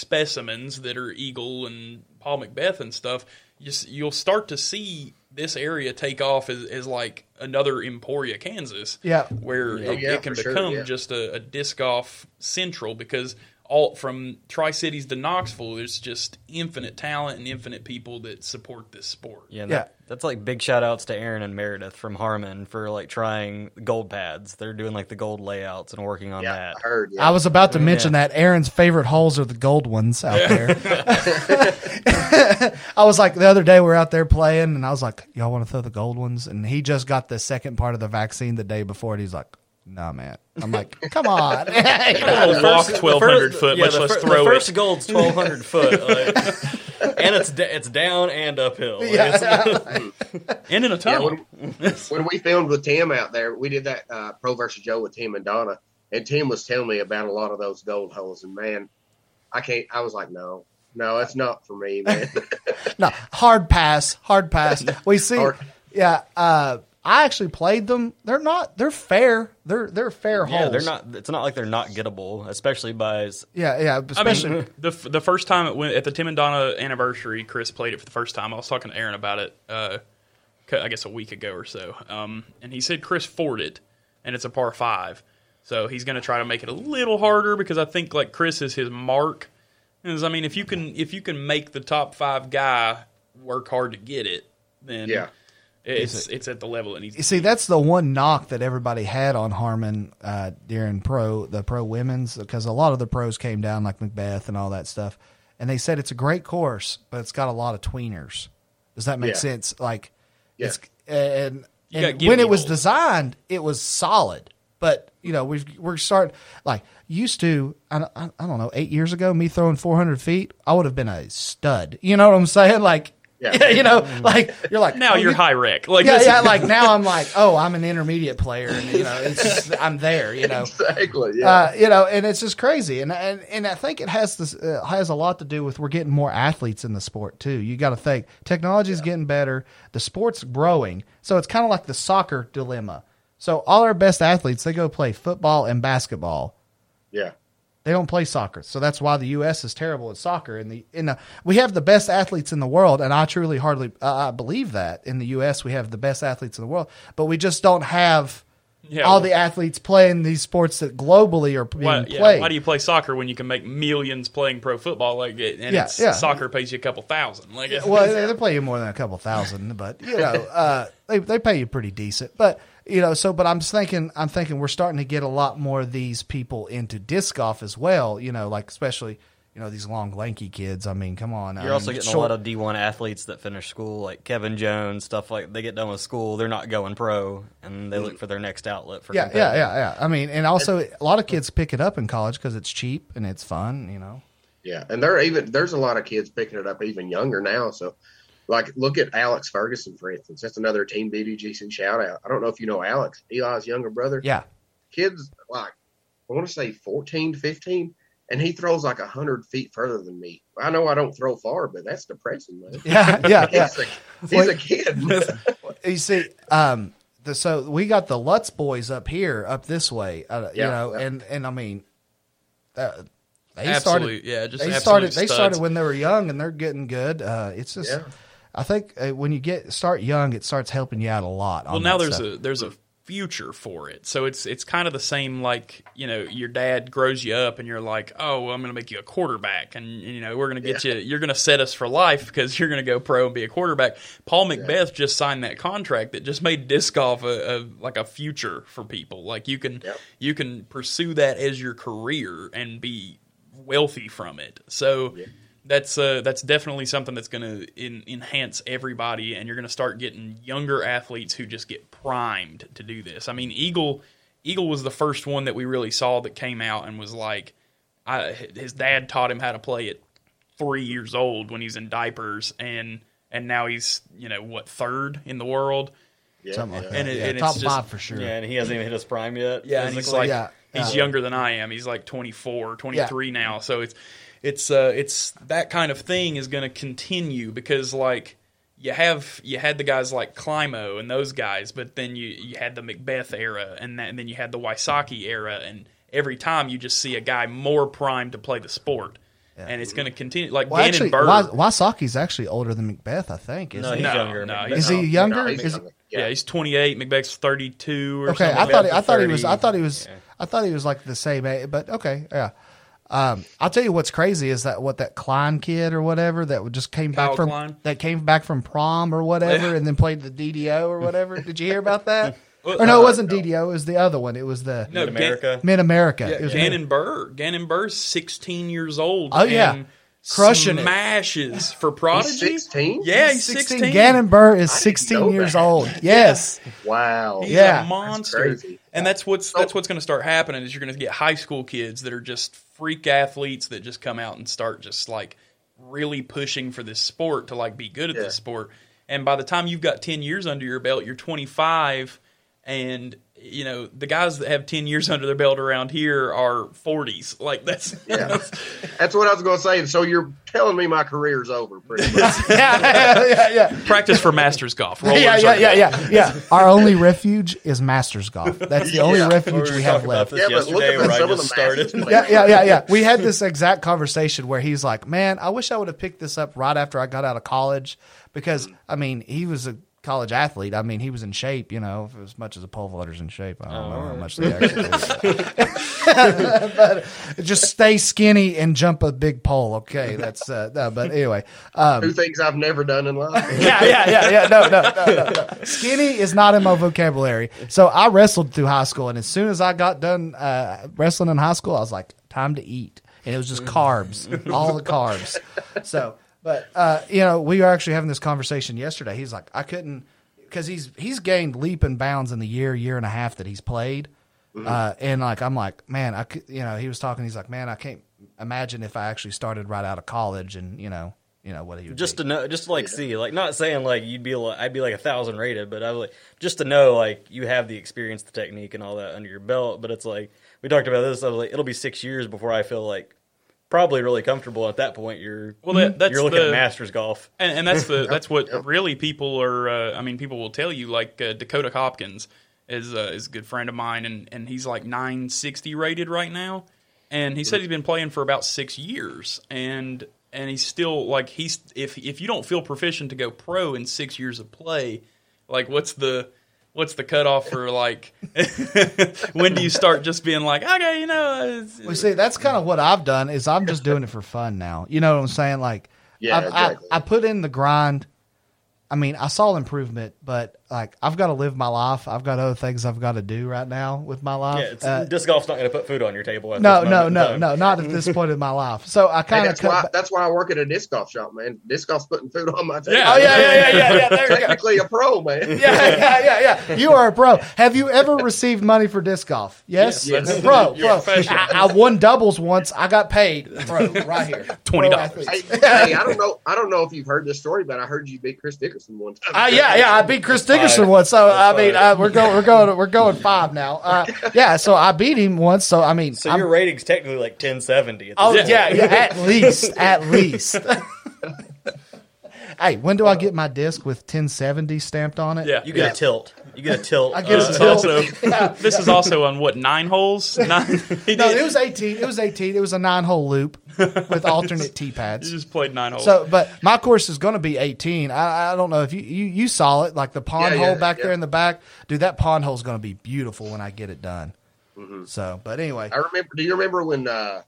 specimens that are eagle and paul mcbeth and stuff you, you'll start to see this area take off as, as like another emporia kansas Yeah. where Oh, it, yeah, it can for sure, become yeah. just a, a disc golf central because all from Tri Cities to Knoxville, there's just infinite talent and infinite people that support this sport. Yeah, and Yeah. That, that's like big shout outs to Aaron and Meredith from Harmon for like trying gold pads. They're doing like the gold layouts and working on Yeah, that. I heard. Yeah. I was about to mention that Aaron's favorite holes are the gold ones out there. I was like the other day we're out there playing, and I was like, "Y'all want to throw the gold ones?" And he just got the second part of the vaccine the day before, and he's like, "Nah, man." I'm like, "Come on." I'll walk The 1,200 foot, yeah, much the less fir- throw the first it. gold's twelve hundred foot, like, and it's da- it's down and uphill. Like, it's- And in a Yeah, tunnel. when, when we filmed with Tim out there, we did that uh, Pro versus Joe with Tim and Donna, and Tim was telling me about a lot of those gold holes, and man, I can't. I was like, no, no, it's not for me, man. no, hard pass, hard pass. We see, Hard. yeah. Uh, I actually played them. They're not. They're fair. They're they're fair yeah, holes. they're not. It's not like they're not gettable, especially by s- Yeah, yeah. I Especially. mean, the the first time it went at the Tim and Donna anniversary, Chris played it for the first time. I was talking to Aaron about it, uh, c- I guess a week ago or so, um, and he said Chris fought it, and it's a par five, so he's going to try to make it a little harder because I think like Chris is his mark. Is I mean, if you can if you can make the top five guy work hard to get it, then Yeah. It's it's at the level it needs. You see, that's the one knock that everybody had on Harmon uh, during pro the pro women's because a lot of the pros came down like McBeth and all that stuff, and they said it's a great course, but it's got a lot of tweeners. Does that make Yeah. sense? Like, Yeah. it's and, and when it was holes. designed, it was solid, but you know we've we're starting like used to. I, I, I don't know eight years ago, me throwing four hundred feet, I would have been a stud. You know what I'm saying? Like. Yeah. you know, like you're like now oh, you're you- high rec. Like yeah, yeah. Like now, I'm like, oh, I'm an intermediate player, and you know, it's just, I'm there. You know, exactly. Yeah. uh, you know, and it's just crazy, and and and I think it has this uh, has a lot to do with we're getting more athletes in the sport too. You got to think technology is getting better, the sport's growing, so it's kind of like the soccer dilemma. So all our best athletes they go play football and basketball. yeah. They don't play soccer, so that's why the U.S. is terrible at soccer. And the in the, we have the best athletes in the world, and I truly hardly uh, I believe that in the U.S. we have the best athletes in the world, but we just don't have Yeah, all well- the athletes playing these sports that globally are being Why, yeah, played. why do you play soccer when you can make millions playing pro football? Like, it, and Yeah, soccer pays you a couple thousand. Like, well, they, they pay you more than a couple thousand, but you know, uh, they they pay you pretty decent. But you know, so but I'm just thinking, I'm thinking we're starting to get a lot more of these people into disc golf as well. You know, like especially you know these long lanky kids. I mean, come on. You're also mean, getting short- a lot of D1 athletes that finish school, like Kevin Jones, stuff like they get done with school, they're not going pro, and they look for their next outlet for yeah, yeah, yeah, yeah. I mean, and also a lot of kids pick it up in college because it's cheap and it's fun. You know. Yeah, and there even there's a lot of kids picking it up even younger now. So, like, look at Alex Ferguson for instance. That's another Team BDGC shout out. I don't know if you know Alex, Eli's younger brother. Yeah. Kids like I want to say 14, 15, and he throws like hundred feet further than me. I know I don't throw far, but that's depressing, man. Yeah, yeah, yeah. He's, a, he's a kid. you see, um, the, so we got the Lutz boys up here, up this way, uh, you know, yeah. and and I mean, uh, they Absolute- started, yeah, just they absolute started, they started when they were young, and they're getting good. Uh, it's just, Yeah. I think uh, when you get start young, it starts helping you out a lot. Well, now there's a there's a future for it, so it's it's kind of the same like you know your dad grows you up and you're like, oh, well, I'm going to make you a quarterback, and you know we're going to get you, you're going to set us for life because you're going to go pro and be a quarterback. Paul McBeth just signed that contract that just made disc golf a, a like a future for people. Like you can Yep. you can pursue that as your career and be wealthy from it. So that's uh, that's definitely something that's going to enhance everybody, and you're going to start getting younger athletes who just get primed to do this. I mean, Eagle Eagle was the first one that we really saw that came out and was like, I, his dad taught him how to play at three years old when he's in diapers, and and now he's you know what third in the world. Yeah, something like yeah. that. And it- yeah, and it's top just- five for sure. Yeah, and he hasn't even hit his prime yet. Yeah, and he's like Yeah, he's yeah. younger than I am. He's like 24, 23 now. So it's it's uh it's that kind of thing is going to continue because like you have you had the guys like Climo and those guys, but then you you had the McBeth era and, that, and then you had the Wysocki era and every time you just see a guy more primed to play the sport. And it's going to continue like Well, Gannon actually, Buhr. Wa- Wysocki's actually older than McBeth, I think. Isn't No, he? he's No, younger. no, McBeth- Is he younger? No, he's Is- younger. yeah. he's 28, McBeth's 32 Okay, something. I thought he, I thought he was I thought he was Yeah. I thought he was like the same age, but okay, yeah. Um, I'll tell you what's crazy is that what that Klein kid or whatever that just came Kyle back from Klein? that came back from prom or whatever Yeah. and then played the DDO or whatever. Did you hear about that? Or no, it uh, wasn't DDO. It was the other one. It was the No, Mid America. Mid America. Yeah, It was Gannon Buhr. Gannon Buhr's 16 years old. Oh, yeah. and Crushing it. smashes for Prodigy. 16? Yeah, he's 16. Gannon Buhr is 16 years that. old. Yes. Wow. He's Yeah. a monster. That's. And that's what's that's what's going to start happening is you're going to get high school kids that are just freak athletes that just come out and start just like really pushing for this sport to like be good at Yeah. this sport. And by the time you've got 10 years under your belt, you're 25 and you know, the guys that have 10 years under their belt around here are 40s. Like that's Yeah. That's what I was going to say. So you're telling me my career's over, pretty much. yeah, yeah, yeah. practice for masters golf. Rollers Yeah, yeah, yeah, yeah, yeah. Our only refuge is Masters Golf. That's the only refuge We we have left. Yeah, but look at where some of just the started. Masters Yeah, yeah, yeah, yeah. We had this exact conversation where he's like, "Man, I wish I would have picked this up right after I got out of college because I mean, he was a college athlete. I mean, he was in shape, you know, as much as a pole vaulter's in shape. I don't know how much they actually but just stay skinny and jump a big pole. Okay, that's uh, no, but anyway, um, Two things I've never done in life. yeah, yeah, yeah, yeah. No, no, no, no, no. Skinny is not in my vocabulary. So I wrestled through high school, and as soon as I got done uh, wrestling in high school, I was like, time to eat, and it was just carbs, all the carbs. So, but uh, you know, we were actually having this conversation yesterday. He's like, I couldn't because he's he's gained leap and bounds in the year, year and a half that he's played. Uh, and like I'm like, man, I could, you know, he was talking. He's like, man, I can't imagine if I actually started right out of college, and you know, you know what he would just be. to know, just to like see, like not saying like you'd be, like, I'd be like a thousand rated, but I was like just to know like you have the experience, the technique, and all that under your belt. But it's like we talked about this. I was like, it'll be six years before I feel like probably really comfortable. At that point, you're Well, that, that's you're looking the, at masters golf. And, and that's the that's what Yep. really people are. Uh, I mean, people will tell you like uh, Dakota Hopkins is uh, is a good friend of mine, and and he's like 960 rated right now, and he said he's been playing for about six years, and and he's still like he's if if you don't feel proficient to go pro in six years of play, like what's the What's the cutoff for like? when do you start just being like, okay, you know? it's- Well, see, that's kind of what I've done. Is I'm just doing it for fun now. You know what I'm saying? Like, Yeah, I've, exactly. I, I put in the grind. I mean, I saw improvement, but like, I've got to live my life. I've got other things I've got to do right now with my life. Yeah, it's, Uh, disc golf's not going to put food on your table. At no, this no, no, no, not at this point in my life. So I Hey, kind of that's why back- that's why I work at a disc golf shop, man. Disc golf's putting food on my table. Yeah. Oh yeah, yeah, yeah, yeah, yeah. There. Technically a pro, man. yeah, yeah, yeah, yeah. You are a pro. Have you ever received money for disc golf? Yes, Yes, that's- pro, you're pro. I, I won doubles once. I got paid, pro, right here. $20. Hey, hey, I don't know. I don't know if you've heard this story, but I heard you beat Chris Dickerson one time. Uh, yeah, yeah, I beat Chris Dickerson Five. once, so I mean, uh, we're going, we're going, we're going five now. Uh, yeah, so I beat him once, so I mean, So I'm- your rating's technically like 1070. Oh this yeah, yeah, at least, at least. hey, when do I get my disc with 1070 stamped on it? Yeah. You get Yeah. a tilt. You get a tilt. I get uh, a This is tilt. also Yeah. this is also on what nine holes? Nine. he No, it was 18. It was 18. It was a nine hole loop with alternate tee He pads. just played nine holes. So, but my course is going to be 18. I, I don't know if you, you, you saw it, like the pond Yeah, yeah, hole back yeah. there in the back. Dude, that pond hole is going to be beautiful when I get it done. Mm-hmm. So, but anyway, I remember. Do you remember when? uh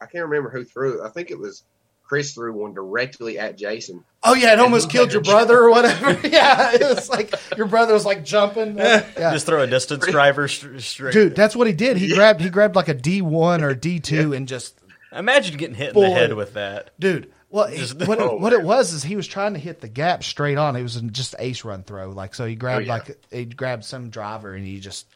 I can't remember who threw it. I think it was Chris threw one directly at Jason. oh yeah, it almost killed your a- brother or whatever. yeah, it was like your brother was like jumping. Yeah. Just throw a distance driver st- straight. Dude, that's what he did. He grabbed he grabbed like a D one or D two and just imagine getting hit in the head with that. dude. Well, it- Just- what, it, Oh, what it was is he was trying to hit the gap straight on. It was just ace run throw. Like so, he oh, grabbed Oh, yeah. like he grabbed some driver and he just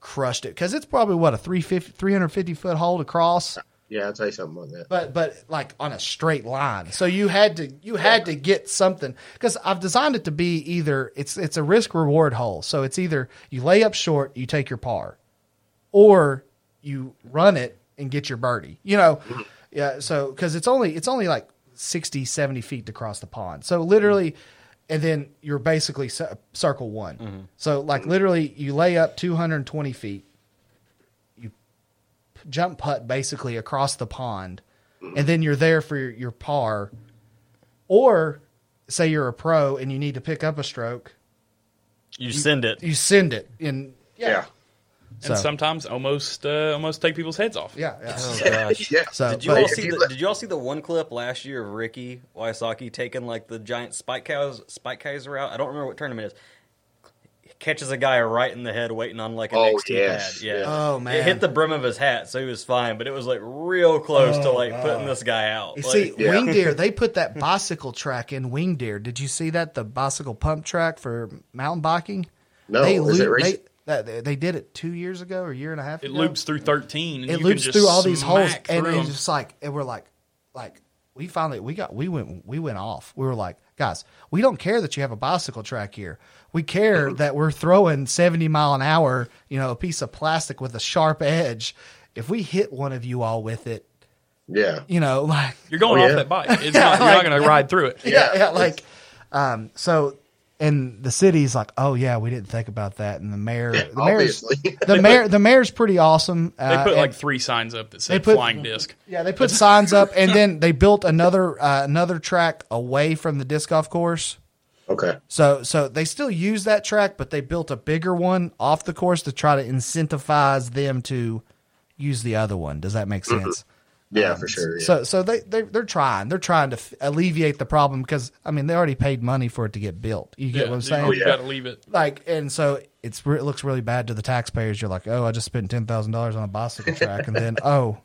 crushed it because it's probably what a 350, 350 foot hole to cross, Yeah, I'll tell you something like that. but but like on a straight line. So you had to you had to get something because I've designed it to be either it's it's a risk reward hole. So it's either you lay up short, you take your par, or you run it and get your birdie. You know, mm-hmm. yeah. So because it's only it's only like 60, 70 feet to cross the pond. So literally, and then you're basically circle one. Mm-hmm. So like literally, you lay up two hundred and twenty feet. You p- jump putt basically across the pond, and then you're there for your, your par. Or say you're a pro and you need to pick up a stroke, You send it. you send it and Yeah. Yeah. and So- sometimes almost uh, almost take people's heads off. Yeah. yeah. Oh gosh. Yeah. So, Did you but- all see the, Did you all see the one clip last year of Ricky Wysocki taking like the giant spike cows spike hyzer out? I don't remember what tournament it is. Catches a guy right in the head, waiting on like a Oh, next tee yes, pad. Yeah. yeah. Oh, man. It hit the brim of his hat, so he was fine. But it was like real close to Oh, like God. putting this guy out. You Like, see, Yeah. Winged Deer, they put that bicycle track in Winged Deer. Did you see that? The bicycle pump track for mountain biking? No, they is it loop- recent? they, that, they did it two years ago or a year and a half It ago. loops through thirteen. And it you loops can just through all these holes. And it's just like, and we're like, like, we finally, we got, we went, we went off. We were like, guys, we don't care that you have a bicycle track here. We care that we're throwing 70 mile an hour, you know, a piece of plastic with a sharp edge. If we hit one of you all with it, Yeah. you know, like, You're going Oh, off yeah. that bike. It's not, you're not going to ride through it. yeah, Yeah. yeah, like, um, so, and the city's like, oh yeah, we didn't think about that, and the mayor, the mayor's, Obviously. the mayor, the mayor's pretty awesome. They uh, put like three signs up that said put- flying disc. yeah, they put signs up, and then they built another uh, another track away from the disc golf course. Okay. So, so they still use that track, but they built a bigger one off the course to try to incentivize them to use the other one. Does that make mm-hmm. sense? Yeah, um, for sure. Yeah. So, so they they they're trying. They're trying to f- alleviate the problem because I mean they already paid money for it to get built. You get Yeah, what I'm you- saying? You yeah. got to leave it. Like, and so it's it looks really bad to the taxpayers. You're like, oh, I just spent ten thousand dollars on a bicycle track, and then oh,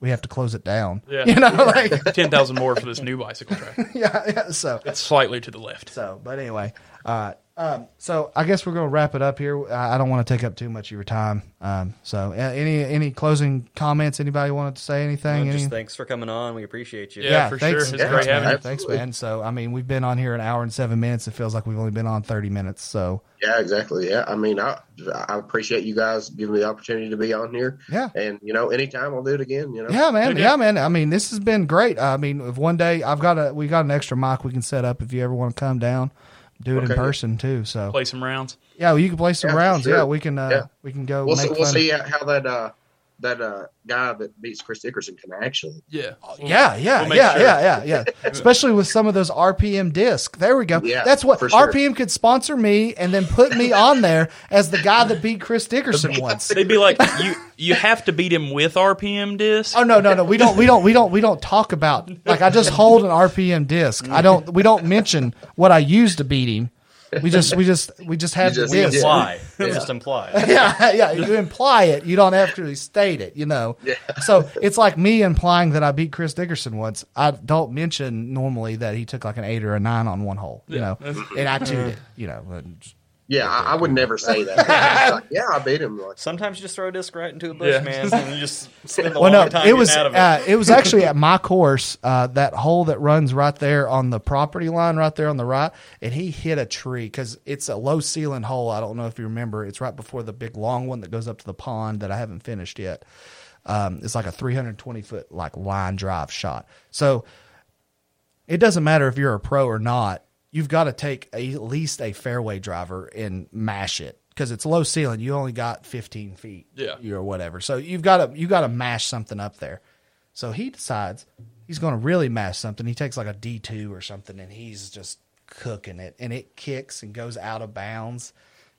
we have to close it down. Yeah. You know, like Ten thousand more for this new bicycle track. yeah, yeah. So It's slightly to the left. So, but anyway, right. Um, so I guess we're going to wrap it up here. I I don't want to take up too much of your time. Um, so, uh, any any closing comments? Anybody wanted to say anything? Well, Any? just thanks for coming on. We appreciate you. Yeah. for sure. It's thanks, great having man. you. Thanks, Absolutely. man. So, I mean, we've been on here an hour and seven minutes. It feels like we've only been on thirty minutes. So, yeah, exactly. Yeah. I mean, I I appreciate you guys giving me the opportunity to be on here. yeah. And you know, anytime I'll do it again. You know. Yeah, man. Yeah, yeah. man. I mean, this has been great. I mean, if one day I've got a, we got an extra mic we can set up if you ever want to come down, do it in person too. So, Play some rounds. yeah, well, you can play some Yeah, rounds. sure. Yeah, we can, uh, Yeah. we can go We'll make see, we'll fun. see how that uh that uh guy that beats Chris Dickerson can actually. Yeah. Yeah, yeah, We'll yeah, sure. yeah, yeah, yeah. Especially with some of those RPM disc. There we go. Yeah, That's what sure. RPM could sponsor me and then put me on there as the guy that beat Chris Dickerson once. They'd be like, you you have to beat him with RPM disc. Oh no, no, no. We don't we don't we don't we don't talk about like I just hold an RPM disc. I don't we don't mention what I used to beat him. We just we just we just have You just- the you disc. just- Imply. Just imply. yeah, yeah. You imply it. You don't actually state it. You know. Yeah. So it's like me implying that I beat Chris Dickerson once. I don't mention normally that he took like an eight or a nine on one hole. You Yeah, know, and I tuned it. You know. and- Yeah, I, I would never say that. Like, yeah, I beat him. Like, Sometimes you just throw a disc right into a bush, Yeah. man, and you just spend a Well, long no, time it was getting out of it. uh, it was actually at my course. Uh, that hole that runs right there on the property line, right there on the right, and he hit a tree because it's a low ceiling hole. I don't know if you remember. It's right before the big long one that goes up to the pond that I haven't finished yet. Um, it's like a 320 foot like line drive shot. So it doesn't matter if you're a pro or not. You've got to take a, at least a fairway driver and mash it because it's low ceiling. You only got 15 feet, Yeah. or whatever. So you've got to you got to mash something up there. So he decides he's going to really mash something. He takes like a D two or something, and he's just cooking it, and it kicks and goes out of bounds.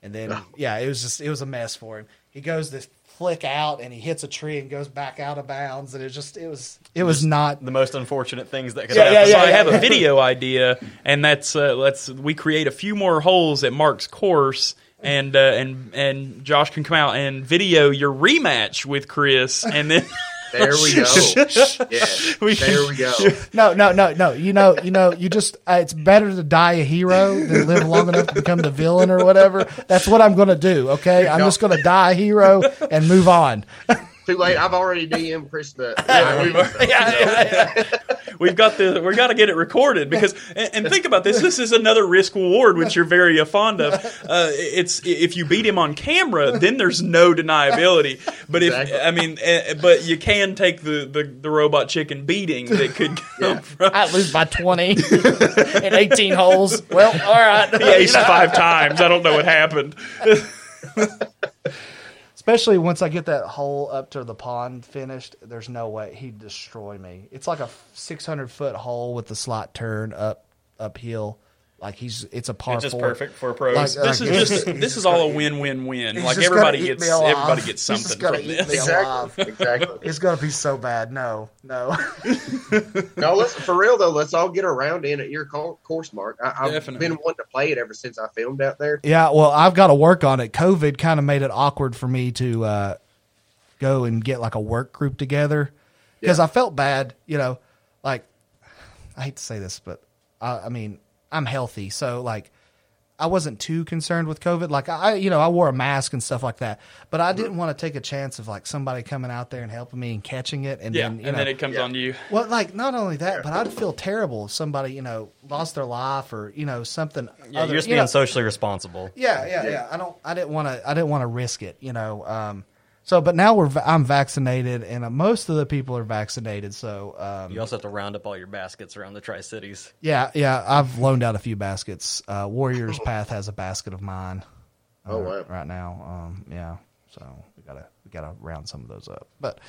And then yeah, it was just it was a mess for him. He goes this flick out, and he hits a tree and goes back out of bounds, and it just it was it was not The most unfortunate things that could Yeah, happen. yeah, so yeah, I have yeah. a video idea, and that's uh, let's we create a few more holes at Mark's course, and uh, and and Josh can come out and video your rematch with Chris, and then There we go. yeah, there we go. No, no, no, no. You know, you know, you just uh, it's better to die a hero than live long enough to become the villain or whatever. That's what I'm going to do, okay? I'm just going to die a hero and move on. Too late. I've already DM'd Chris the. we've got the we got to get it recorded because and, and think about this this is another risk reward which you're very uh, fond of uh, it's if you beat him on camera then there's no deniability but if Exactly. i mean uh, but you can take the, the the robot chicken beating that could come from I lose by 20 in 18 holes. Well, all right. he aced five times i don't know what happened Especially once I get that hole up to the pond finished, there's no way he'd destroy me. It's like a 600 foot hole with the slot turn up uphill. Like he's it's a par It's just four. perfect for pros. Like, this like, is just this is all a win-win-win He's like everybody gets everybody gets something from this me. Exactly. Exactly. It's gonna be so bad. No, no. No, let's for real though. Let's all get around in at your course, Mark. I, I've Definitely. been wanting to play it ever since I filmed out there. Yeah, well, I've got to work on it. COVID kind of made it awkward for me to uh, go and get like a work group together because Yeah. I felt bad. You know, like I hate to say this, but I, I mean, I'm healthy, so like I wasn't too concerned with COVID. Like I, you know, I wore a mask and stuff like that, but I didn't want to take a chance of like somebody coming out there and helping me and catching it, and yeah then you and know, then it comes Yeah. on you well, like not only that, but I'd feel terrible if somebody you know lost their life or you know something. yeah, other, you're just you being know, socially responsible. yeah, yeah, yeah. I don't. I didn't want to. I didn't want to risk it. You know. Um. So, but now we're I'm vaccinated, and uh, most of the people are vaccinated. So, um, You also have to round up all your baskets around the Tri Cities. yeah, yeah. I've loaned out a few baskets. Uh, Warriors Path has a basket of mine. Oh, uh, wow. Right now, um, yeah. So we gotta we gotta round some of those up, but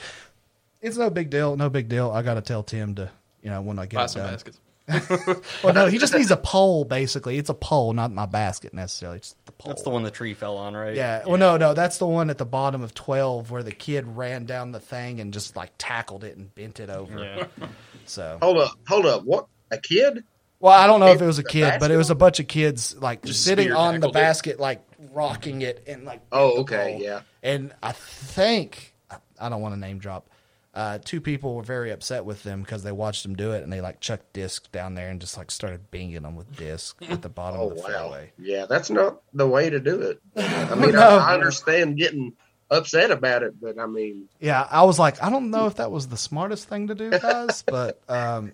it's no big deal. No big deal. I gotta tell Tim to you know when I get buy some done. baskets Well, no, he just needs a pole. Basically, it's a pole, not my basket necessarily. It's the pole. That's the one the tree fell on, right? Yeah. Well, no, no, that's the one at the bottom of twelve where the kid ran down the thing and just like tackled it and bent it over. Yeah. So, Hold up, hold up. What a kid? well, I don't know if it was a The kid, but it was a bunch of kids like Just sitting on the tackled it. basket, like rocking it and like. Oh, okay, yeah. And I think I don't want to name drop. Uh, two people were very upset with them because they watched them do it and they like chucked discs down there and just like started binging them with discs at the bottom Oh of the wow. fairway. Yeah, that's not the way to do it. I mean, No. I, I understand getting upset about it, but I mean, Yeah, I was like, I don't know if that was the smartest thing to do, guys, but um,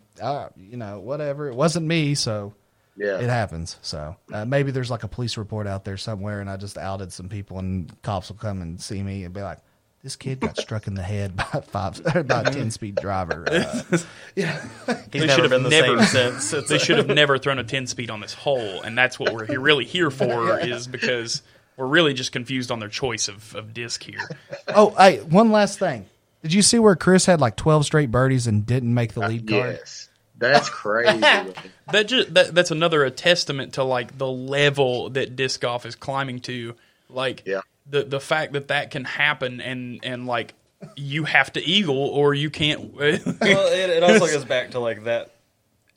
you know, whatever. It wasn't me, so yeah. it happens. So uh, maybe there's like a police report out there somewhere, and I just outed some people, and cops will come and see me and be like, "This kid got struck in the head by a five, by a ten speed driver." Uh, yeah, They should have been the never- same since. They should have never thrown a 10 speed on this hole and that's what we're here, really here for is because we're really just confused on their choice of, of disc here Oh, hey, one last thing. Did you see where Chris had like twelve straight birdies and didn't make the lead card? Yes, that's crazy. that just that, that's another a testament to like the level that disc golf is climbing to like Yeah. The the fact that that can happen and and like you have to eagle or you can't well, it, it also goes back to like that.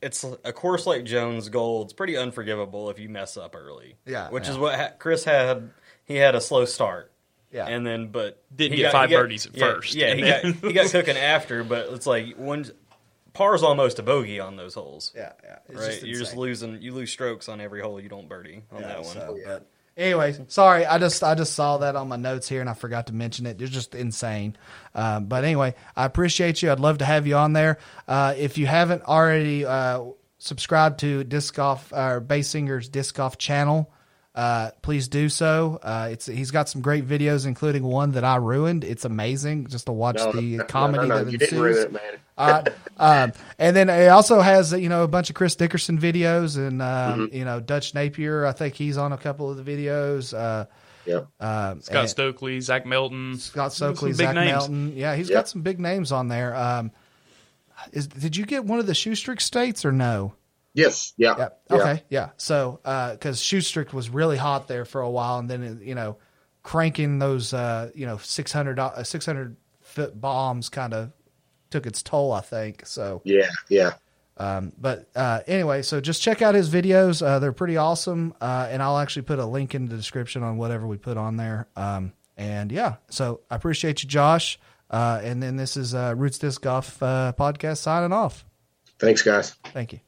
It's a course like Jones Gold. It's pretty unforgivable if you mess up early. Yeah, which yeah. is what ha- Chris had. He had a slow start. Yeah. and then but Didn't he get five he birdies at yeah, first, Yeah, he got he got cooking after, but it's like one par's almost a bogey on those holes. Yeah, yeah. It's right. just You're just losing. You lose strokes on every hole you don't birdie on Yeah, that one. so, but anyways, sorry, I just I just saw that on my notes here and I forgot to mention it. It's just insane. Um, but anyway, I appreciate you. I'd love to have you on there. Uh, if you haven't already uh, subscribed to Disc Golf or Bass Singers Disc Golf channel, uh, please do so. Uh, it's he's got some great videos, including one that I ruined. It's amazing just to watch No, the no, comedy no, no, that you ensues. didn't ruin it, man. Uh, um, and then it also has you know a bunch of Chris Dickerson videos and um, Mm-hmm. you know Dutch Napier. I think he's on a couple of the videos. Uh, Yep. um, Scott Stokely, Zach Melton, Scott Stokely, Zach names. Melton. Yeah, he's Yep. got some big names on there. Um, is did you get one of the Shoestrick states or no? Yes. Yeah. Yeah. Okay. Yeah. So, because Shoestrick was really hot there for a while, and then you know, cranking those uh, you know 600 uh, 600 foot bombs kind of took its toll. I think so. Yeah. Yeah. Um, but uh, anyway, so just check out his videos. Uh, they're pretty awesome, uh, and I'll actually put a link in the description on whatever we put on there. Um, and yeah, so I appreciate you, Josh. Uh, and then this is uh, Roots Disc Golf uh, podcast signing off. Thanks, guys. Thank you.